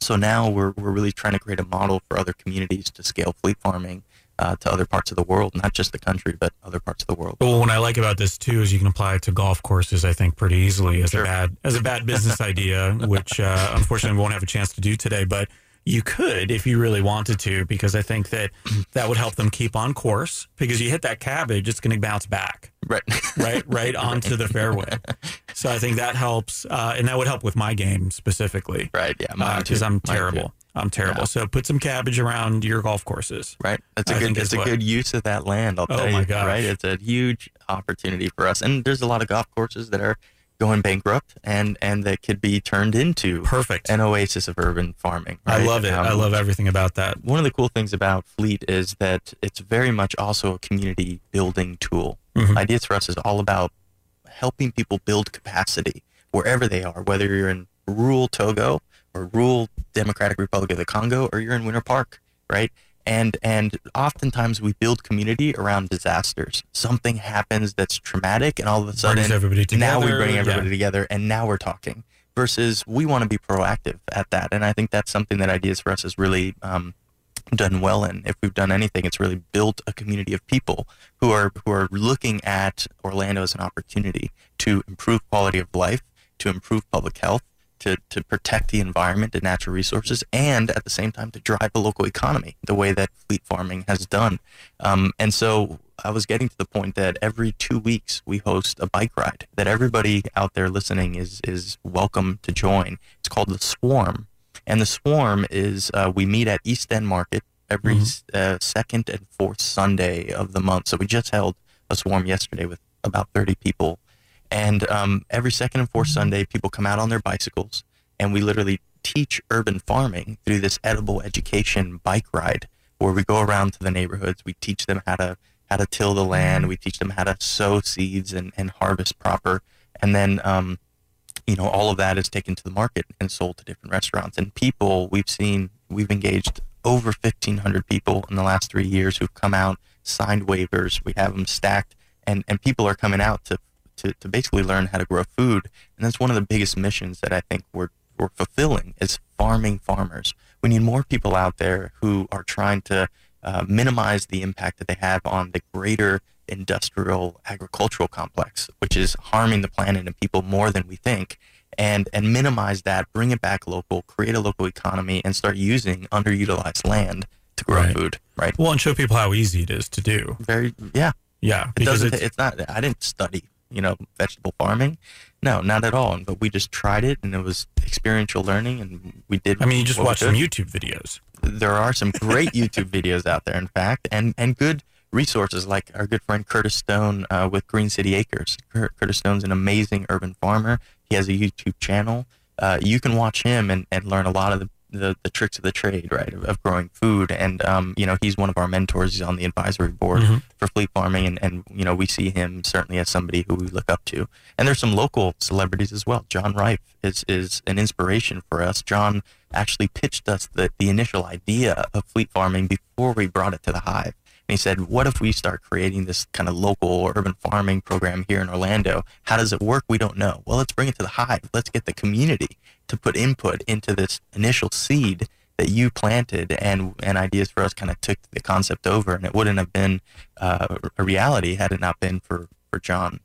so now we're, we're really trying to create a model for other communities to scale fleet farming uh, to other parts of the world, not just the country, but other parts of the world. Well, what I like about this too is you can apply it to golf courses. I think pretty easily as Sure. a bad as a bad business idea, which uh, unfortunately we won't have a chance to do today. But you could if you really wanted to, because I think that that would help them keep on course. Because you hit that cabbage, it's going to bounce back Right. right right onto the fairway. So I think that helps, uh, and that would help with my game specifically right. Yeah. because too. I'm terrible. I'm terrible. Yeah. So put some cabbage around your golf courses. Right. That's a I good. think It's a what- good use of that land. I'll Oh tell my you. gosh. Right. It's a huge opportunity for us, and there's a lot of golf courses that are going bankrupt, and and that could be turned into Perfect. an oasis of urban farming. I love it. I Um, love everything about that. One of the cool things about Fleet is that it's very much also a community building tool. Mhm. Ideas for us is all about helping people build capacity wherever they are, whether you're in rural Togo or rural Democratic Republic of the Congo or you're in Winter Park, right? And and oftentimes we build community around disasters. Something happens that's traumatic, and all of a sudden now we bring Yeah. everybody together and now we're talking versus we want to be proactive at that and i think that's something that ideas for us has really um, done well in if we've done anything it's really built a community of people who are who are looking at orlando as an opportunity to improve quality of life to improve public health to, to protect the environment and natural resources and at the same time to drive a local economy the way that fleet farming has done um, and so I was getting to the point that every two weeks we host a bike ride that everybody out there listening is is welcome to join. It's called the Swarm, and the Swarm is uh, we meet at East End Market every Mhm. uh, second and fourth Sunday of the month. So we just held a Swarm yesterday with about thirty people, and um, every second and fourth Sunday people come out on their bicycles, and we literally teach urban farming through this edible education bike ride where we go around to the neighborhoods. We teach them how to how to till the land. We teach them how to sow seeds and, and harvest proper. And then, um, you know, all of that is taken to the market and sold to different restaurants. And people, we've seen, we've engaged over 1,500 people in the last three years who've come out, signed waivers. We have them stacked, and, and people are coming out to, to, to basically learn how to grow food. And that's one of the biggest missions that I think we're, we're fulfilling is farming farmers. We need more people out there who are trying to uh, minimize the impact that they have on the greater industrial agricultural complex, which is harming the planet and people more than we think, and and minimize that, bring it back local, create a local economy, and start using underutilized land to grow Right. food. Right? Well, and show people how easy it is to do. Very yeah. Yeah, It because doesn't. it's, It's, not. I didn't study. You know, vegetable farming. No, not at all. But we just tried it, and it was experiential learning, and we did. I mean, you just watch some. YouTube videos. there are some great YouTube videos out there, in fact, and, and good resources like our good friend Curtis Stone uh, with Green City Acres. Curtis Stone's an amazing urban farmer. He has a YouTube channel. Uh, you can watch him and, and learn a lot of the, the, the tricks of the trade, right, of, of growing food. And, um, you know, he's one of our mentors. He's on the advisory board Mhm. for fleet farming. And, and, you know, we see him certainly as somebody who we look up to. And there's some local celebrities as well. John Rife is, is an inspiration for us. John actually pitched us the, the initial idea of fleet farming before we brought it to the hive. And he said, What if we start creating this kind of local urban farming program here in Orlando? How does it work? We don't know. Well, let's bring it to the hive. Let's get the community to put input into this initial seed that you planted and, and ideas for us kind of took the concept over. And it wouldn't have been uh, a reality had it not been for, for John.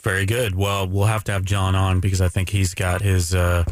Very good. Well, we'll have to have John on because I think he's got his. Uh,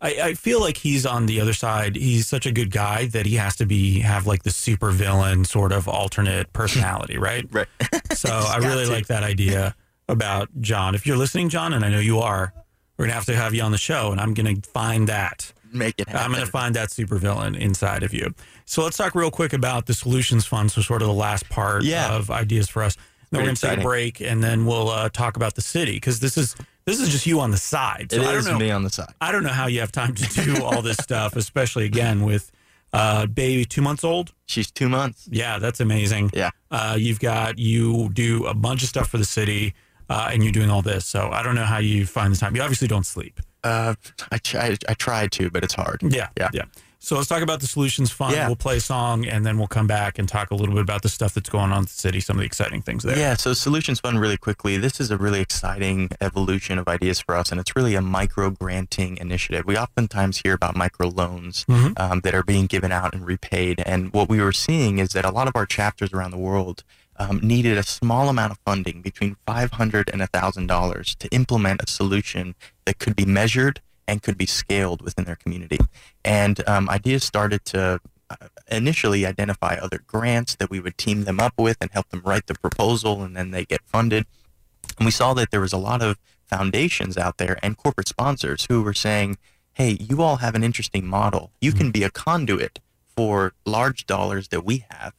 I, I feel like he's on the other side. He's such a good guy that he has to be have like the super villain sort of alternate personality, right? Right. So I really to. like that idea. about John. If you're listening, John, and I know you are, we're gonna have to have you on the show, and I'm gonna find that. Make it happen. I'm gonna find that supervillain inside of you. So let's talk real quick about the solutions fund. So sort of the last part Yeah. of ideas for us. Then Very we're gonna take a break, and then we'll uh, talk about the city because this is this is just you on the side. So It I don't is know. me on the side. I don't know how you have time to do all this stuff, especially again with uh, baby two months old. She's two months. Yeah, that's amazing. Yeah. Uh, you've got you do a bunch of stuff for the city, uh, and you're doing all this. So I don't know how you find the time. You obviously don't sleep. Uh, I try, I tried to, but it's hard. Yeah, Yeah. yeah. So let's talk about the solutions fund. Yeah. We'll play a song, and then we'll come back and talk a little bit about the stuff that's going on in the city, some of the exciting things there. Yeah, so Solutions Fund, really quickly, this is a really exciting evolution of ideas for us, and it's really a micro granting initiative. We oftentimes hear about micro loans Mhm. um, that are being given out and repaid, and what we were seeing is that a lot of our chapters around the world um, needed a small amount of funding, between 500 and $1,000, to implement a solution that could be measured and could be scaled within their community. And um, ideas started to uh, initially identify other grants that we would team them up with and help them write the proposal, and then they get funded. And we saw that there was a lot of foundations out there and corporate sponsors who were saying, hey, you all have an interesting model. You can be a conduit for large dollars that we have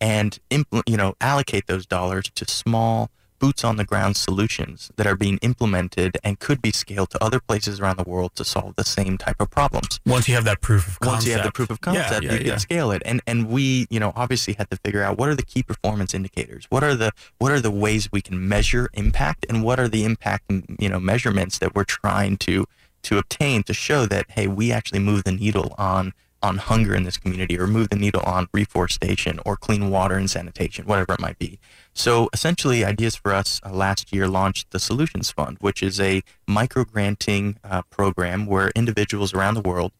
and impl- you know allocate those dollars to small boots on the ground solutions that are being implemented and could be scaled to other places around the world to solve the same type of problems Once you have that proof of concept. once you have the proof of concept, yeah, you can scale it. And and we, you know, obviously had to figure out what are the key performance indicators. What are the what are the ways we can measure impact, and what are the impact, you know, measurements that we're trying to to obtain to show that hey, we actually move the needle on on hunger in this community, or move the needle on reforestation, or clean water and sanitation, whatever it might be. So essentially, Ideas for Us uh, last year launched the Solutions Fund, which is a micro granting uh, program where individuals around the world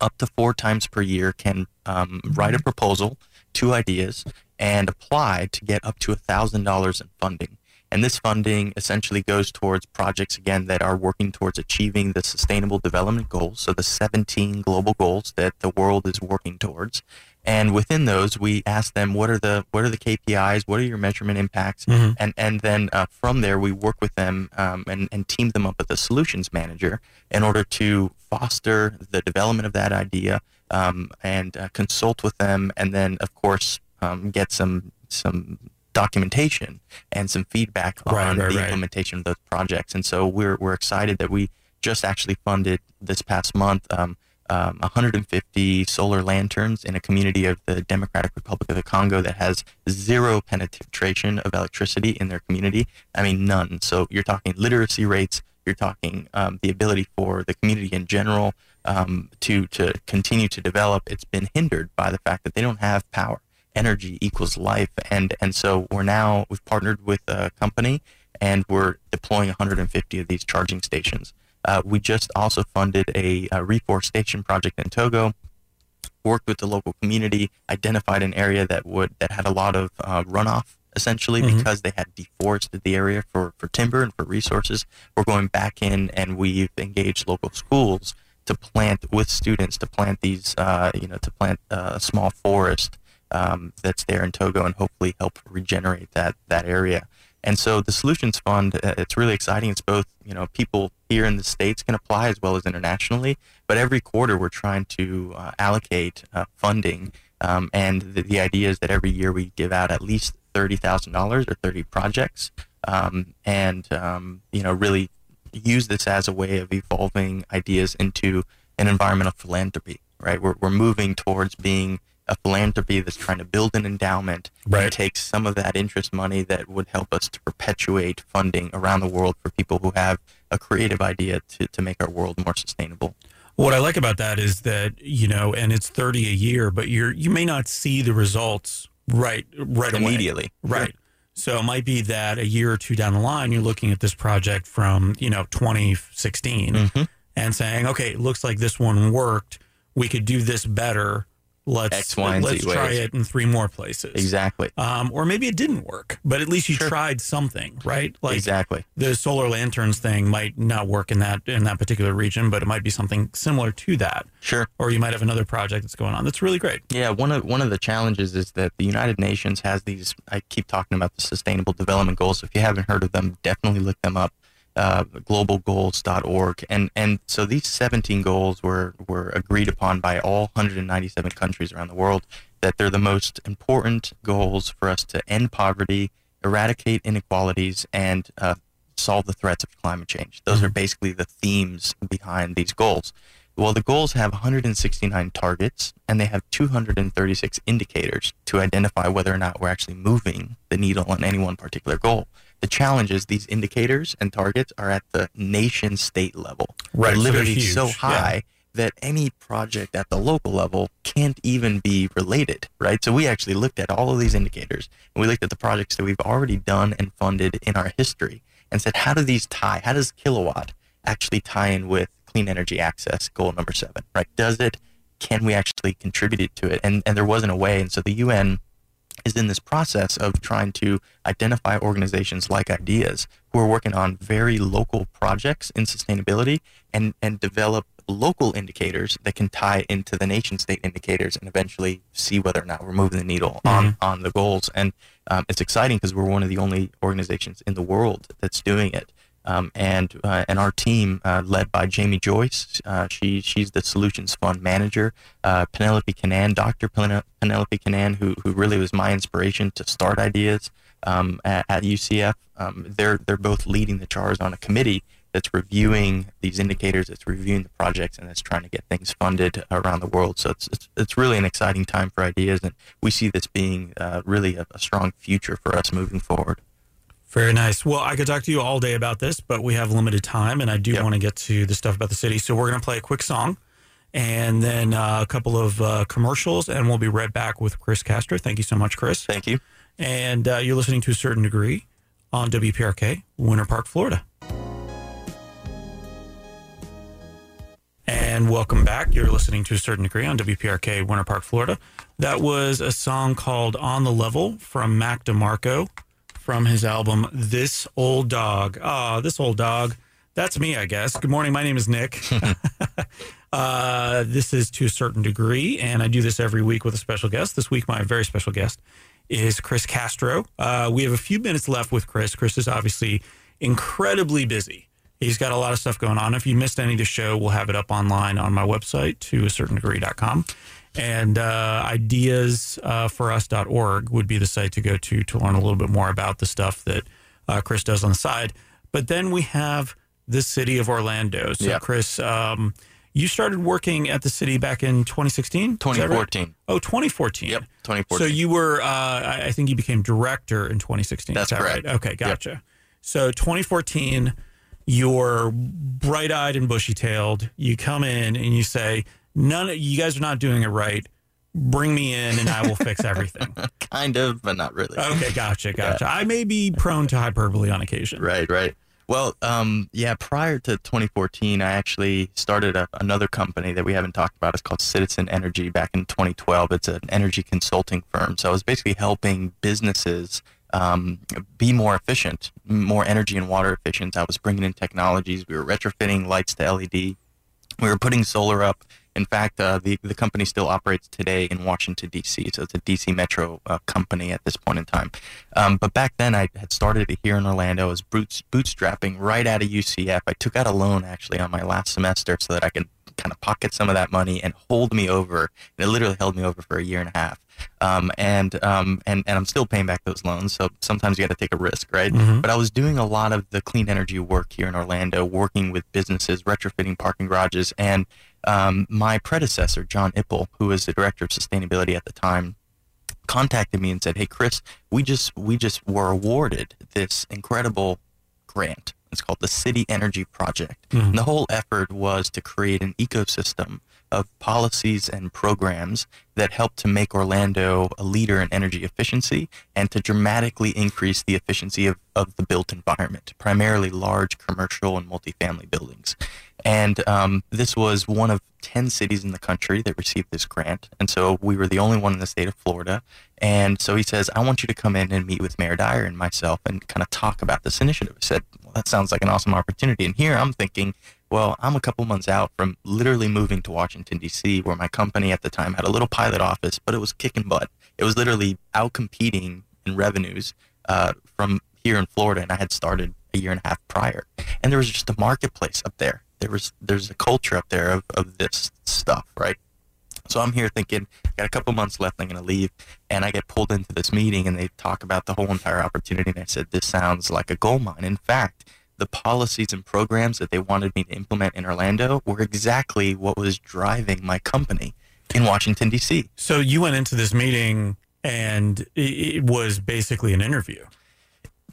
up to four times per year can um, write a proposal, two ideas, and apply to get up to $1,000 in funding. And this funding essentially goes towards projects, again, that are working towards achieving the Sustainable Development Goals, so the 17 global goals that the world is working towards. And within those, we ask them what are the what are the KPIs, what are your measurement impacts, Mhm. and and then uh, from there we work with them um, and and team them up with a solutions manager in order to foster the development of that idea um, and uh, consult with them, and then of course um, get some some documentation and some feedback Right, on right, the right. implementation of those projects. And so we're we're excited that we just actually funded this past month. Um, um, 150 solar lanterns in a community of the Democratic Republic of the Congo that has zero penetration of electricity in their community. I mean, none. So you're talking literacy rates. You're talking um, the ability for the community in general um, to to continue to develop. It's been hindered by the fact that they don't have power. Energy equals life, and and so we're now we've partnered with a company, and we're deploying 150 of these charging stations. Uh, we just also funded a, a reforestation project in Togo. Worked with the local community, identified an area that would that had a lot of uh, runoff, essentially Mhm. because they had deforested the area for for timber and for resources. We're going back in and we've engaged local schools to plant with students to plant these, uh, you know, to plant uh, a small forest um, that's there in Togo and hopefully help regenerate that that area. And so the Solutions Fund, uh, it's really exciting. It's both, you know, people here in the States can apply as well as internationally. But every quarter we're trying to uh, allocate uh, funding. Um, and the, the idea is that every year we give out at least $30,000 or 30 projects. Um, and, um, you know, really use this as a way of evolving ideas into an environmental philanthropy, right? We're, we're moving towards being a philanthropy that's trying to build an endowment Right. and take some of that interest money that would help us to perpetuate funding around the world for people who have a creative idea to, to make our world more sustainable. What I like about that is that you know, and it's thirty a year, but you're you may not see the results right right away. Immediately. Right. So it might be that a year or two down the line, you're looking at this project from you know 2016 Mhm. and saying, okay, it looks like this one worked. We could do this better let's X, Y, and let's Z try ways. it in three more places. Exactly. Um, or maybe it didn't work, but at least you Sure. tried something, right? Like exactly. the solar lanterns thing might not work in that in that particular region, but it might be something similar to that. Sure. Or you might have another project that's going on. That's really great. Yeah, one of one of the challenges is that the United Nations has these. I keep talking about the Sustainable Development Goals. If you haven't heard of them, definitely look them up. Uh, globalgoals.org, and and so these 17 goals were were agreed upon by all 197 countries around the world. That they're the most important goals for us to end poverty, eradicate inequalities, and uh, solve the threats of climate change. Those are basically the themes behind these goals. Well, the goals have 169 targets and they have 236 indicators to identify whether or not we're actually moving the needle on any one particular goal. The challenge is these indicators and targets are at the nation state level. Right, They're so literally so yeah. high that any project at the local level can't even be related, right? So we actually looked at all of these indicators and we looked at the projects that we've already done and funded in our history and said, how do these tie? How does kilowatt actually tie in with clean energy access goal number seven, right? Does it, can we actually contribute to it? And, and there wasn't a way. And so the UN is in this process of trying to identify organizations like Ideas who are working on very local projects in sustainability and, and develop local indicators that can tie into the nation state indicators and eventually see whether or not we're moving the needle on, on the goals. And um, it's exciting because we're one of the only organizations in the world that's doing it. Um, and uh, and our team, uh, led by Jamie Joyce, uh, she she's the Solutions Fund manager. Uh, Penelope Canan, Dr. Pen- Penelope Canan, who who really was my inspiration to start ideas um, at, at UCF. Um, they're they're both leading the charge on a committee that's reviewing these indicators, that's reviewing the projects, and that's trying to get things funded around the world. So it's it's, it's really an exciting time for ideas, and we see this being uh, really a, a strong future for us moving forward. Very nice. Well, I could talk to you all day about this, but we have limited time, and I do Yep. want to get to the stuff about the city. So we're going to play a quick song, and then uh, a couple of uh, commercials, and we'll be right back with Chris Castro. Thank you so much, Chris. Thank you. And uh, you're listening to a certain degree on WPRK, Winter Park, Florida. And welcome back. You're listening to a certain degree on WPRK, Winter Park, Florida. That was a song called On the Level from Mac DeMarco from his album This Old Dog. Ah, this old dog. That's me, I guess. Good morning. My name is Nick. uh, this is to a certain degree, and I do this every week with a special guest. This week, my very special guest is Chris Castro. Uh, we have a few minutes left with Chris. Chris is obviously incredibly busy. He's got a lot of stuff going on. If you missed any of the show, we'll have it up online on my website, to a certain degree.com. And uh, ideasforus.org would be the site to go to to learn a little bit more about the stuff that uh, Chris does on the side. But then we have the city of Orlando. So, Yeah. Chris, um, you started working at the city back in 2016? Is that right? 2014. Oh, 2014. Yep, So you were, uh, I think you became director in 2016. That's that correct. Right? Okay, gotcha. So 2014, you're bright eyed and bushy tailed. You come in and you say, none of you guys are not doing it right. Bring me in and I will fix everything. kind of, but not really. Okay, gotcha, gotcha. I may be prone to hyperbole on occasion. Right, right. Well, um, yeah, prior to 2014, I actually started a, another company that we haven't talked about. It's called Citizen Energy back in 2012. It's an energy consulting firm. So I was basically helping businesses um, be more efficient, more energy and water efficient. I was bringing in technologies. We were retrofitting lights to LED. We were putting solar up. In fact, uh, the the company still operates today in Washington D.C. So it's a D.C. Metro uh, company at this point in time. Um, but back then, I had started it here in Orlando. I was boots, bootstrapping right out of UCF. I took out a loan actually on my last semester so that I could kind of pocket some of that money and hold me over. And it literally held me over for a year and a half. Um, and, um, and and I'm still paying back those loans. So sometimes you got to take a risk, right? Mhm. But I was doing a lot of the clean energy work here in Orlando, working with businesses, retrofitting parking garages, and um, my predecessor, John Ipple, who was the director of sustainability at the time, contacted me and said, "Hey, Chris, we just we just were awarded this incredible grant. It's called the City Energy Project. Mhm. And the whole effort was to create an ecosystem of policies and programs that help to make Orlando a leader in energy efficiency and to dramatically increase the efficiency of, of the built environment, primarily large commercial and multifamily buildings. And um, this was one of 10 cities in the country that received this grant. And so we were the only one in the state of Florida. And so he says, I want you to come in and meet with Mayor Dyer and myself and kind of talk about this initiative. I said, well, that sounds like an awesome opportunity. And here I'm thinking, well, I'm a couple months out from literally moving to Washington, D.C., where my company at the time had a little pilot office, but it was kicking butt. It was literally out competing in revenues uh, from here in Florida. And I had started a year and a half prior. And there was just a marketplace up there there was there's a culture up there of, of this stuff, right? So I'm here thinking, got a couple months left, I'm gonna leave, and I get pulled into this meeting, and they talk about the whole entire opportunity, and I said, this sounds like a gold mine. In fact, the policies and programs that they wanted me to implement in Orlando were exactly what was driving my company in Washington D.C. So you went into this meeting, and it was basically an interview.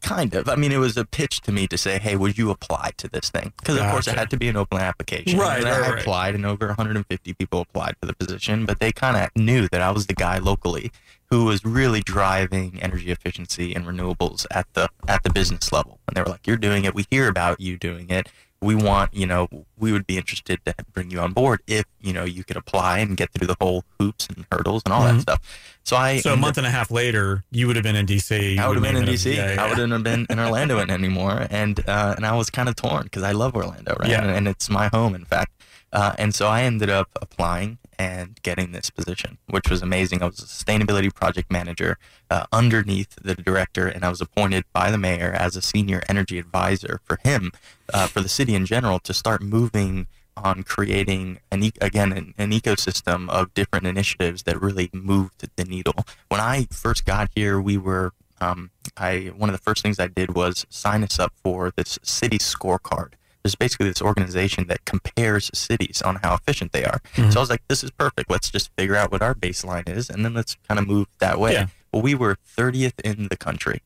Kind of. I mean, it was a pitch to me to say, "Hey, would you apply to this thing?" Because of course, it had to be an open application. Right. And right, I right. applied, and over 150 people applied for the position. But they kind of knew that I was the guy locally who was really driving energy efficiency and renewables at the at the business level. And they were like, "You're doing it. We hear about you doing it. We want, you know, we would be interested to bring you on board if you know you could apply and get through the whole hoops and hurdles and all Mhm. that stuff." So I So a month and a half later, you would have been in DC. I would have been in DC. Yeah, yeah. I wouldn't have been in Orlando anymore, and uh, and I was kind of torn because I love Orlando, right? Yeah. And, and it's my home, in fact. Uh, and so I ended up applying and getting this position, which was amazing. I was a sustainability project manager uh, underneath the director, and I was appointed by the mayor as a senior energy advisor for him, uh, for the city in general, to start moving on creating an e- again an, an ecosystem of different initiatives that really moved the needle. When I first got here, we were um, I one of the first things I did was sign us up for this city scorecard. There's basically this organization that compares cities on how efficient they are. Mhm. So I was like, this is perfect. Let's just figure out what our baseline is, and then let's kind of move that way. Yeah. Well, we were 30th in the country,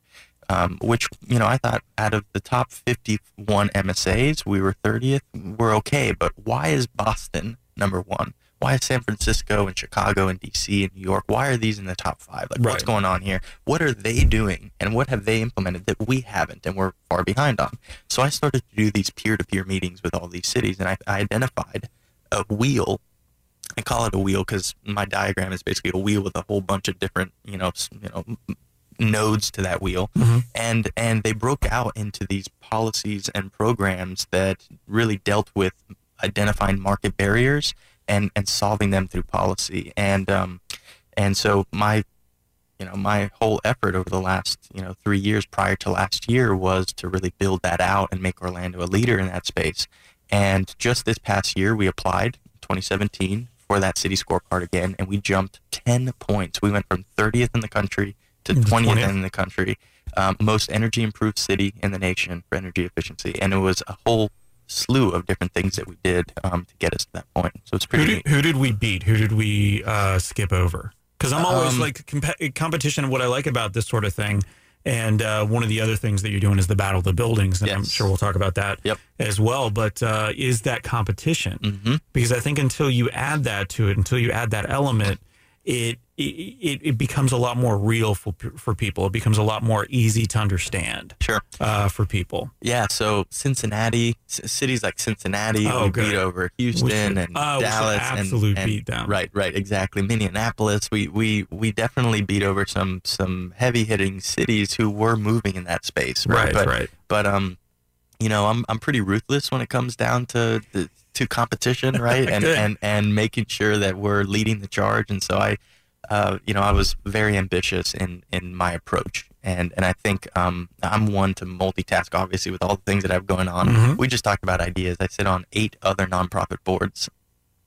um, which you know I thought out of the top 51 MSAs, we were 30th. We're okay, but why is Boston number one? Why is San Francisco and Chicago and DC and New York? Why are these in the top five? Like, what's going on here? What are they doing, and what have they implemented that we haven't, and we're far behind on? So I started to do these peer-to-peer meetings with all these cities, and I, I identified a wheel I call it a wheel because my diagram is basically a wheel with a whole bunch of different, you know, you know, nodes to that wheel, Mhm. and and they broke out into these policies and programs that really dealt with identifying market barriers and and solving them through policy, and um, and so my you know my whole effort over the last you know three years prior to last year was to really build that out and make Orlando a leader in that space. And just this past year, we applied 2017 for that city scorecard again, and we jumped 10 points. We went from 30th in the country to To 20th, 20th. in the country, um, most energy improved city in the nation for energy efficiency. And it was a whole slew of different things that we did um, to get us to that point. So it's Who pretty did, neat. who did we beat? Who did we uh, skip over? Because I'm always Um, like comp- competition. What I like about this sort of thing, and uh, one of the other things that you're doing is the battle of the buildings, and I'm sure we'll talk about that Yep. as well. But uh, is that competition? hmm Because I think until you add that to it, until you add that element, it it, it becomes a lot more real for for people. It becomes a lot more easy to understand Sure. uh, for people. Yeah, so Cincinnati, cities like Cincinnati, Oh, we good. beat over Houston Which- and uh, Dallas, and- absolute and, beatdown. Right, right, exactly. Minneapolis, we we we definitely beat over some some heavy hitting cities who were moving in that space. Right, Right, but, right. But um, you know, I'm I'm pretty ruthless when it comes down to the to competition, right? and and and making sure that we're leading the charge. And so I, uh, you know, I was very ambitious in in my approach. And and I think um, I'm one to multitask. Obviously, with all the things that I have going on, Mhm. we just talked about ideas. I sit on eight other nonprofit boards,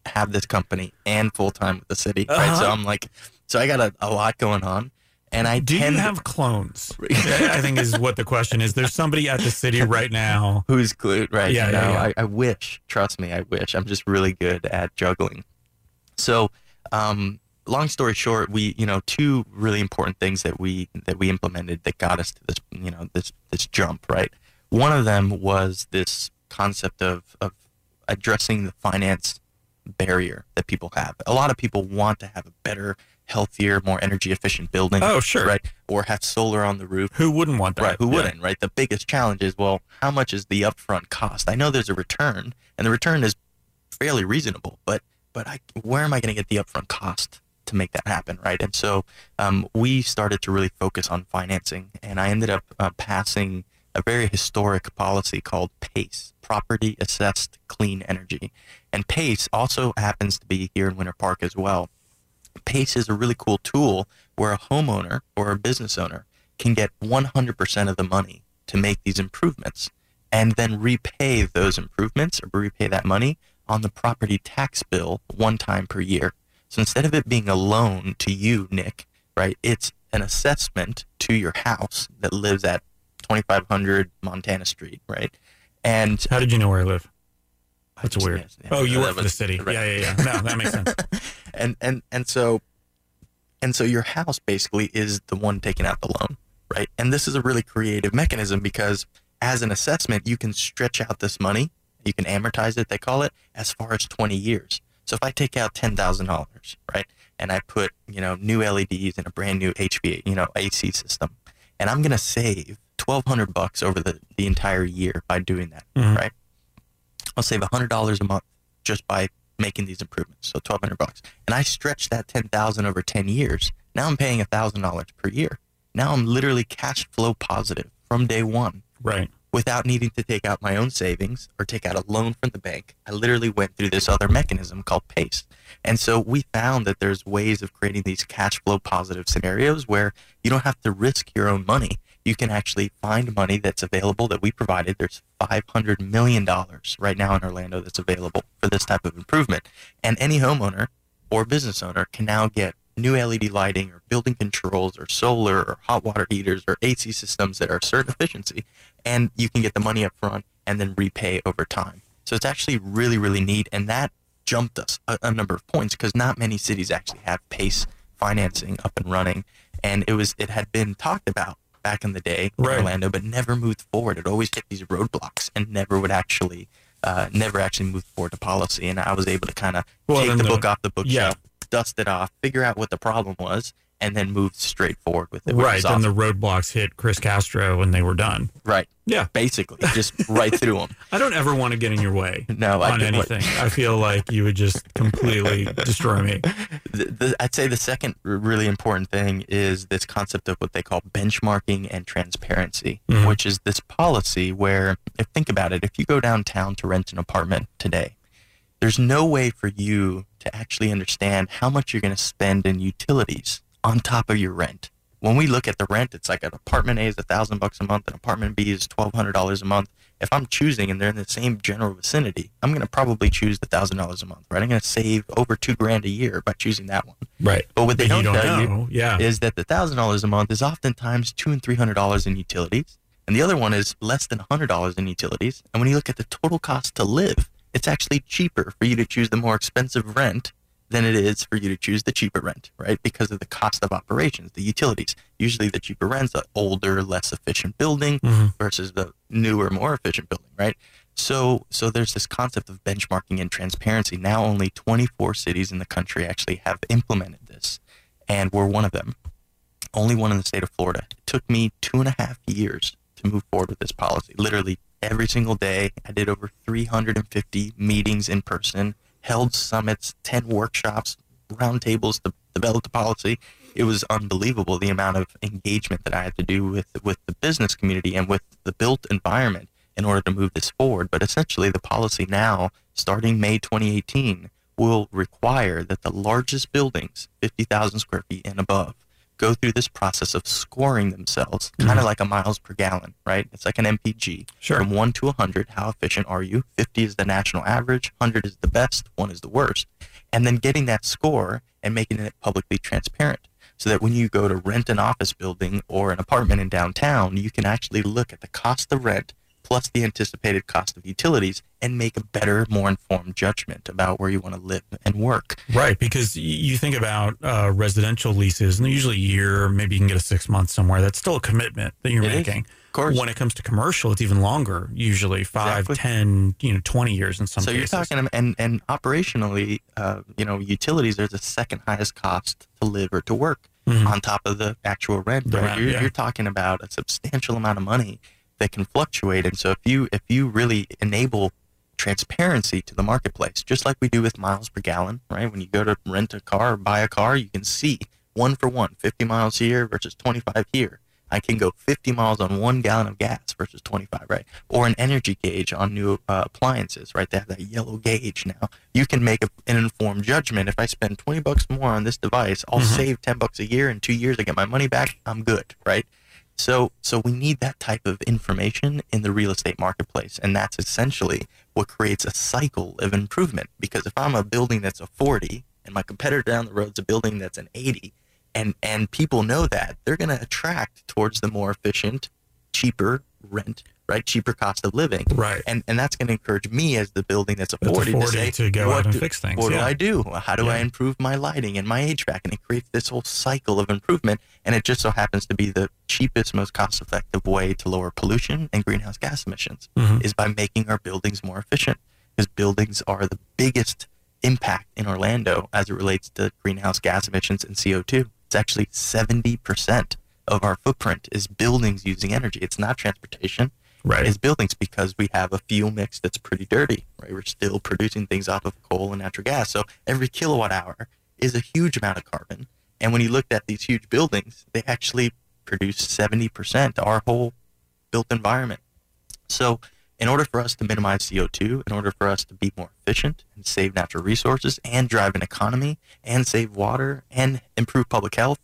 have this company, and full time with the city. Right, so Uh-huh. I'm like, so I got a, a lot going on. And I Do you have clones? I think is what the question is. There's somebody at the city right now. who's glued right Yeah, you yeah, yeah. I, I wish trust me i wish i'm just really good at juggling so um long story short we you know two really important things that we that we implemented that got us to this you know this this jump right one of them was this concept of of addressing the finance barrier that people have. A lot of people want to have a better, healthier, more energy efficient building. Oh, sure. Right. Or have solar on the roof. Who wouldn't want that? Right. Who Yeah. wouldn't? Right. The biggest challenge is well, how much is the upfront cost? I know there's a return, and the return is fairly reasonable, but but I where am I going to get the upfront cost to make that happen? Right. And so um, we started to really focus on financing, and I ended up uh, passing a very historic policy called PACE, Property Assessed Clean Energy, and PACE also happens to be here in Winter Park as well. PACE is a really cool tool where a homeowner or a business owner can get 100% of the money to make these improvements and then repay those improvements or repay that money on the property tax bill one time per year. So instead of it being a loan to you, Nick, right, it's an assessment to your house that lives at 2500 Montana Street, right? And How did you know where I live? That's just- weird. yes, oh, you work for the city. right. Yeah, yeah, yeah. No, that makes sense. and and and so and so your house basically is the one taking out the loan right and this is a really creative mechanism because as an assessment you can stretch out this money you can amortize it they call it as far as 20 years so if i take out $10000 right and i put you know new leds and a brand new hva you know ac system and i'm going to save 1200 bucks over the, the entire year by doing that Mhm. right i'll save $100 a month just by making these improvements. So twelve hundred bucks, and I stretch that ten thousand over ten years. Now I'm paying thousand dollars per year. Now I'm literally cash flow positive from day one Right. Without needing to take out my own savings or take out a loan from the bank. I literally went through this other mechanism called PACE. And so we found that there's ways of creating these cash flow positive scenarios where you don't have to risk your own money. You can actually find money that's available that we provided. There's $500 million right now in Orlando that's available for this type of improvement. And any homeowner or business owner can now get new LED lighting or building controls or solar or hot water heaters or AC systems that are certain efficiency and you can get the money up front and then repay over time. So it's actually really, really neat. And that jumped us a, a number of points because not many cities actually have PACE financing up and running. And it was it had been talked about back in the day in Right. Orlando, but never moved forward. It always hit these roadblocks and never would actually uh, never actually move forward to policy. And I was able to kind of Well, take the the- book off the bookshelf, yeah. Dust it off, figure out what the problem was, and then move straight forward with it. Right. Then the roadblocks hit Chris Castro when they were done. right. Yeah. Basically, just right through them. I don't ever want to get in your way No, I on what- anything. I feel like you would just completely destroy me. the, the, I'd say the second really important thing is this concept of what they call benchmarking and transparency, Mhm. which is this policy where, if think about it, if you go downtown to rent an apartment today, there's no way for you to actually understand how much you're going to spend in utilities on top of your rent. When we look at the rent, it's like an apartment A is a thousand bucks a month, an apartment B is twelve hundred dollars a month. If I'm choosing and they're in the same general vicinity, I'm going to probably choose the thousand dollars a month, right? I'm going to save over two grand a year by choosing that one. Right. But what they But don't, don't tell you. Yeah. is that the thousand dollars a month is oftentimes two and three hundred dollars in utilities, and the other one is less than hundred dollars in utilities. And when you look at the total cost to live, it's actually cheaper for you to choose the more expensive rent than it is for you to choose the cheaper rent, right? Because of the cost of operations, the utilities. Usually, the cheaper rent's an older, less efficient building Mhm. versus the newer, more efficient building, right? So, so there's this concept of benchmarking and transparency. Now, only 24 cities in the country actually have implemented this, and we're one of them. Only one in the state of Florida. It took me two and a half years to move forward with this policy. Literally every single day, I did over 350 meetings in person, held summits, 10 workshops, roundtables to develop the policy. It was unbelievable the amount of engagement that I had to do with with the business community and with the built environment in order to move this forward. But essentially, the policy now, starting May 2018, will require that the largest buildings, 50,000 square feet and above, go through this process of scoring themselves, kind of mm-hmm. like a miles per gallon, right? It's like an MPG. Sure. From 1 to 100, how efficient are you? 50 is the national average, 100 is the best, 1 is the worst. And then getting that score and making it publicly transparent so that when you go to rent an office building or an apartment in downtown, you can actually look at the cost of rent plus the anticipated cost of utilities and make a better, more informed judgment about where you want to live and work. Right, because you think about uh, residential leases, and usually a year, maybe you can get a six months somewhere. That's still a commitment that you're It is. making. Of course. When it comes to commercial, it's even longer, usually five, Exactly. 10, you know, 20 years in some so cases. you're talking, and and operationally, uh, you know, utilities are the second highest cost to live or to work Mhm. on top of the actual rent. The right? rent, you're, yeah. you're talking about a substantial amount of money that can fluctuate, and so if you if you really enable transparency to the marketplace, just like we do with miles per gallon, right? When you go to rent a car or buy a car, you can see one for one, 50 miles here versus 25 here. I can go 50 miles on one gallon of gas versus 25, right? Or an energy gauge on new uh, appliances, right? They have that yellow gauge now. You can make a, an informed judgment. If I spend 20 bucks more on this device, I'll Mhm. save 10 bucks a year. In two years, I get my money back. I'm good, right? So, so we need that type of information in the real estate marketplace, and that's essentially what creates a cycle of improvement. Because if I'm a building that's a 40 and my competitor down the road's a building that's an 80, and and people know that, they're going to attract towards the more efficient, cheaper rent, right? Cheaper cost of living, Right. and and that's going to encourage me as the building that's a That's a 40, 40 to say to go what out and do- fix things, What yeah. do I do? How do I improve my lighting and my HVAC? And it creates this whole cycle of improvement. And it just so happens to be the cheapest, most cost-effective way to lower pollution and greenhouse gas emissions Mhm. is by making our buildings more efficient. Because buildings are the biggest impact in Orlando as it relates to greenhouse gas emissions and CO2. It's actually 70% of our footprint is buildings using energy. It's not transportation Right. is buildings because we have a fuel mix that's pretty dirty, right? We're still producing things off of coal and natural gas. So every kilowatt hour is a huge amount of carbon. And when you looked at these huge buildings, they actually produce 70% of our whole built environment. So in order for us to minimize CO2, in order for us to be more efficient and save natural resources and drive an economy and save water and improve public health,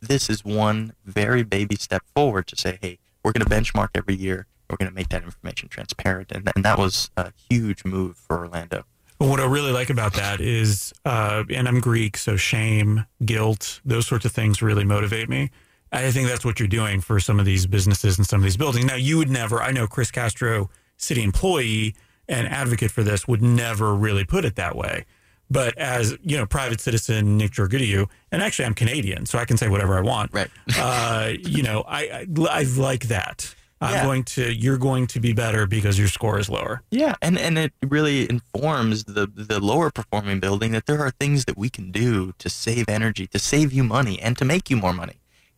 this is one very baby step forward to say, hey, we're going to benchmark every year. We're going to make that information transparent. And, and that was a huge move for Orlando. What I really like about that is, uh, and I'm Greek, so shame, guilt, those sorts of things really motivate me. I think that's what you're doing for some of these businesses and some of these buildings. Now, you would never, I know Chris Castro, city employee and advocate for this, would never really put it that way. But as, you know, private citizen Nick Jorgidiu, and actually I'm Canadian, so I can say whatever I want. Right. uh, you know, I, I, I like that. I'm Yeah. going to, you're going to be better because your score is lower. Yeah, and, and it really informs the the lower performing building that there are things that we can do to save energy, to save you money, and to make you more money.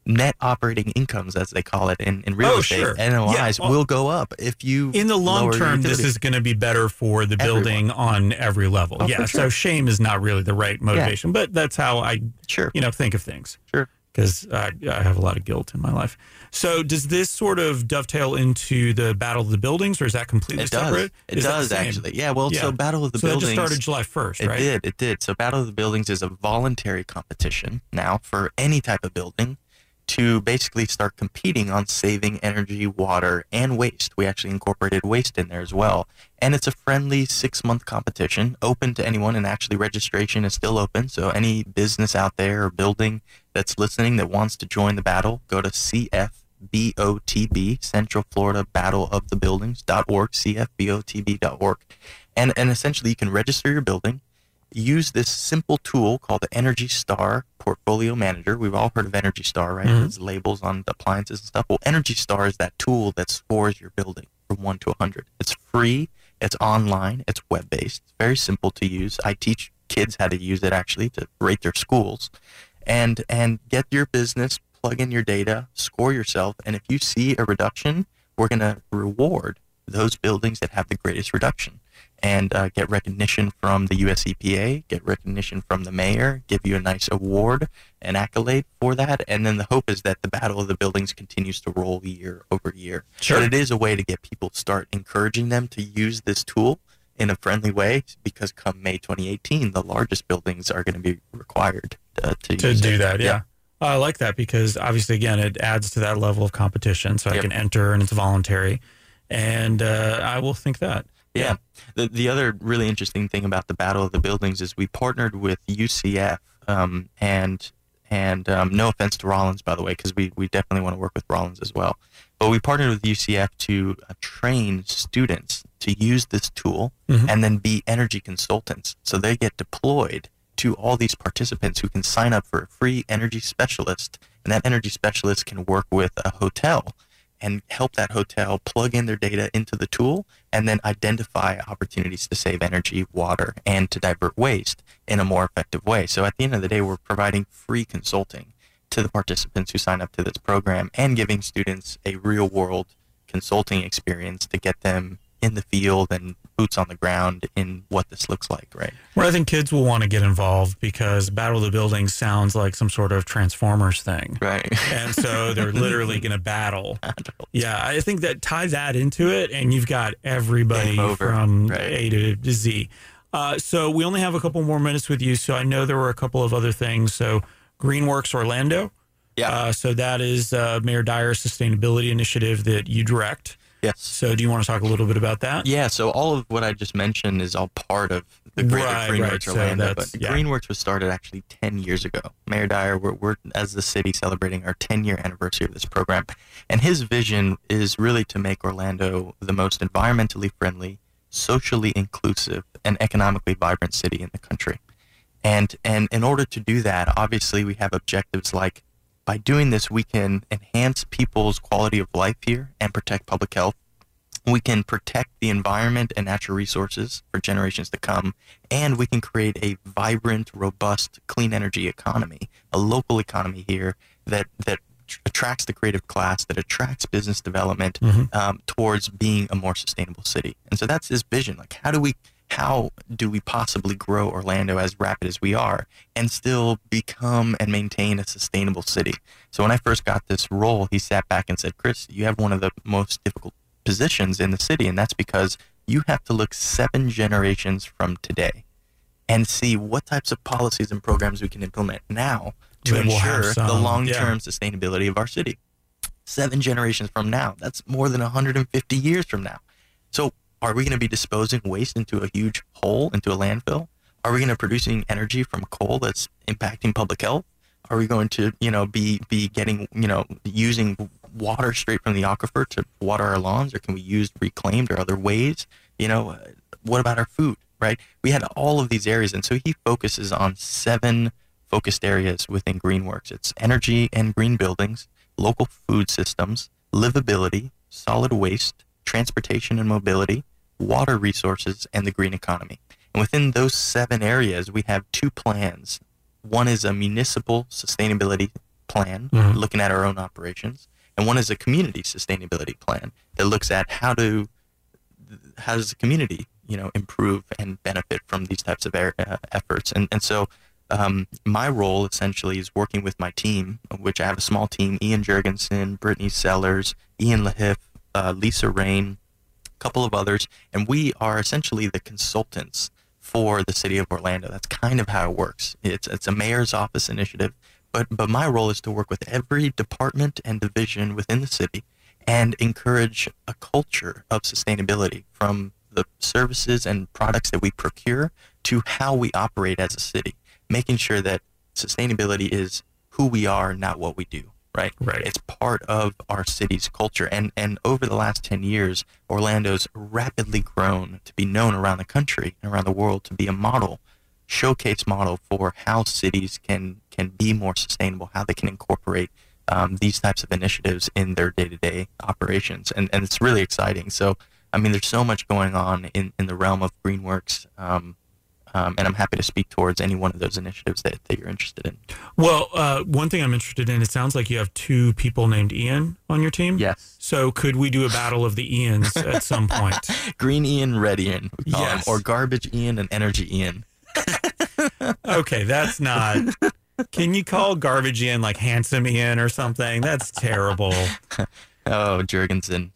Net operating incomes, as they call it in, in real Oh, estate, sure. NOIs Yeah, well- will go up if you in the long term, this is going to be better for the Everyone. building on every level. Oh, yeah. for So shame is not really the right motivation, but that's how I, sure, you know, think of things. sure. Because I, I have a lot of guilt in my life. So does this sort of dovetail into the Battle of the Buildings, or is that completely It does. separate? It Is does actually. Yeah. Well, Yeah. so Battle of the so Buildings. just started July first, It did. It did. So Battle of the Buildings is a voluntary competition now for any type of building to basically start competing on saving energy, water, and waste. We actually incorporated waste in there as well. And it's a friendly six month competition open to anyone. And actually, registration is still open. So any business out there or building that's listening that wants to join the battle, go to CFBOTB, Central Florida Battle of the Buildings.org, CFBOTB.org. And, and essentially, you can register your building use this simple tool called the Energy Star Portfolio Manager. We've all heard of Energy Star, right? Mhm. It's labels on the appliances and stuff. Well, Energy Star is that tool that scores your building from 1 to 100. It's free, it's online, it's web based, it's very simple to use. I teach kids how to use it actually to rate their schools and and get your business, plug in your data, score yourself, and if you see a reduction, we're going to reward those buildings that have the greatest reduction and uh, get recognition from the US EPA, get recognition from the mayor, give you a nice award and accolade for that. And then the hope is that the battle of the buildings continues to roll year over year. Sure. But it is a way to get people start encouraging them to use this tool in a friendly way because come May 2018, the largest buildings are going to be required uh, to, to do it. that. Yeah. I like that because obviously, again, it adds to that level of competition. So I can enter and it's voluntary. And uh, I will think that. Yeah. The the other really interesting thing about the Battle of the Buildings is we partnered with UCF, um, and and um, no offense to Rollins, by the way, because we, we definitely want to work with Rollins as well. But we partnered with UCF to uh, train students to use this tool Mhm. and then be energy consultants. So they get deployed to all these participants who can sign up for a free energy specialist, and that energy specialist can work with a hotel and help that hotel plug in their data into the tool and then identify opportunities to save energy, water, and to divert waste in a more effective way. So at the end of the day, we're providing free consulting to the participants who sign up to this program and giving students a real world consulting experience to get them in the field and boots on the ground in what this looks like, right? Where I think kids will want to get involved because Battle of the Buildings sounds like some sort of Transformers thing. Right. And so they're literally going to battle. Yeah, I think that tie that into it, and you've got everybody from right. A to, to Z. Uh, so we only have a couple more minutes with you. So I know there were a couple of other things. So Greenworks Orlando. Yeah. Uh, so that is uh, Mayor Dyer's sustainability initiative that you direct. Yes. So do you want to talk a little bit about that? Yeah. So all of what I just mentioned is all part of the greater right, Greenworks right. Orlando. So but yeah. Greenworks was started actually 10 years ago. Mayor Dyer, we're, we're, as the city celebrating our 10 year anniversary of this program. And his vision is really to make Orlando the most environmentally friendly, socially inclusive, and economically vibrant city in the country. And, and in order to do that, obviously we have objectives like by doing this, we can enhance people's quality of life here and protect public health. We can protect the environment and natural resources for generations to come, and we can create a vibrant, robust, clean energy economy, a local economy here that that attracts the creative class, that attracts business development mm-hmm. um, towards being a more sustainable city. And so that's his vision. Like, how do we how do we possibly grow Orlando as rapid as we are and still become and maintain a sustainable city? So when I first got this role, he sat back and said, Chris, you have one of the most difficult positions in the city, and that's because you have to look seven generations from today and see what types of policies and programs we can implement now to we'll ensure the long-term yeah. sustainability of our city. Seven generations from now, that's more than 150 years from now. So are we going to be disposing waste into a huge hole, into a landfill? Are we going to producing energy from coal that's impacting public health? Are we going to, you know, be be getting, you know, using water straight from the aquifer to water our lawns, or can we use reclaimed or other ways? You know, what about our food? Right? We had all of these areas, and so he focuses on seven focused areas within Greenworks. It's energy and green buildings, local food systems, livability, solid waste, transportation and mobility, water resources, and the green economy. And within those seven areas, we have two plans. One is a municipal sustainability plan, mm-hmm. looking at our own operations, and one is a community sustainability plan that looks at how to how does the community you know improve and benefit from these types of er- uh, efforts. And and so um, my role essentially is working with my team, which I have a small team: Ian Jurgensen, Brittany Sellers, Ian Lahif, uh, Lisa Rain, a couple of others, and we are essentially the consultants for the city of Orlando. That's kind of how it works. It's it's a mayor's office initiative, but but my role is to work with every department and division within the city and encourage a culture of sustainability from the services and products that we procure to how we operate as a city, making sure that sustainability is who we are, not what we do right? Right. It's part of our city's culture. And, and over the last 10 years, Orlando's rapidly grown to be known around the country and around the world to be a model, showcase model for how cities can, can be more sustainable, how they can incorporate um, these types of initiatives in their day-to-day operations. And, and it's really exciting. So, I mean, there's so much going on in, in the realm of Greenworks. Um, um, and I'm happy to speak towards any one of those initiatives that, that you're interested in. Well, uh, one thing I'm interested in, it sounds like you have two people named Ian on your team. Yes. So could we do a battle of the Ians at some point? Green Ian, Red Ian, yes. or Garbage Ian and Energy Ian. okay, that's not. Can you call Garbage Ian like Handsome Ian or something? That's terrible. oh, Jurgensen.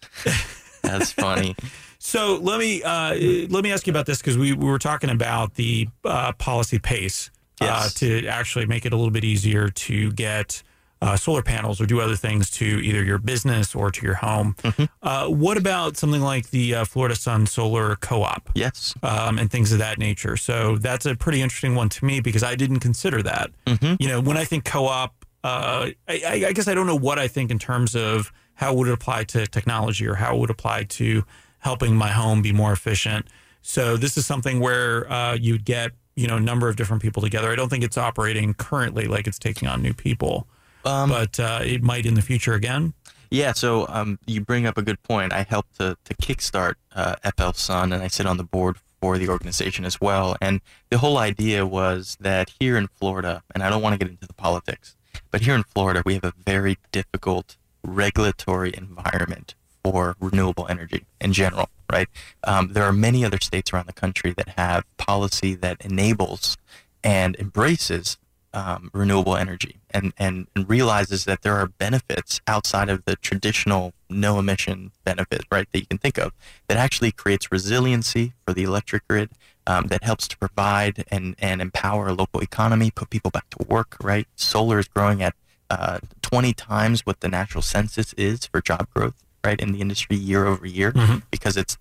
That's funny. So let me uh, let me ask you about this because we, we were talking about the uh, policy pace uh, to actually make it a little bit easier to get uh, solar panels or do other things to either your business or to your home. Mm-hmm. Uh, what about something like the uh, Florida Sun Solar Co-op? Yes, um, and things of that nature. So that's a pretty interesting one to me because I didn't consider that. Mm-hmm. You know, when I think co-op, I, I guess I don't know what I think in terms of how would it apply to technology or how it would apply to helping my home be more efficient. So this is something where uh, you'd get you know a number of different people together. I don't think it's operating currently like it's taking on new people, um, but uh, it might in the future again. Yeah, so um, you bring up a good point. I helped to, to kickstart uh, FL Sun, and I sit on the board for the organization as well. And the whole idea was that here in Florida, and I don't want to get into the politics, but here in Florida, we have a very difficult regulatory environment for renewable energy in general, right? Um, there are many other states around the country that have policy that enables and embraces um, renewable energy and, and, and realizes that there are benefits outside of the traditional no emission benefit, right, that you can think of that actually creates resiliency for the electric grid, um, that helps to provide and, and empower a local economy, put people back to work, right? Solar is growing at uh, 20 times what the natural census is for job growth, right, in the industry year over year Mm-hmm. because it's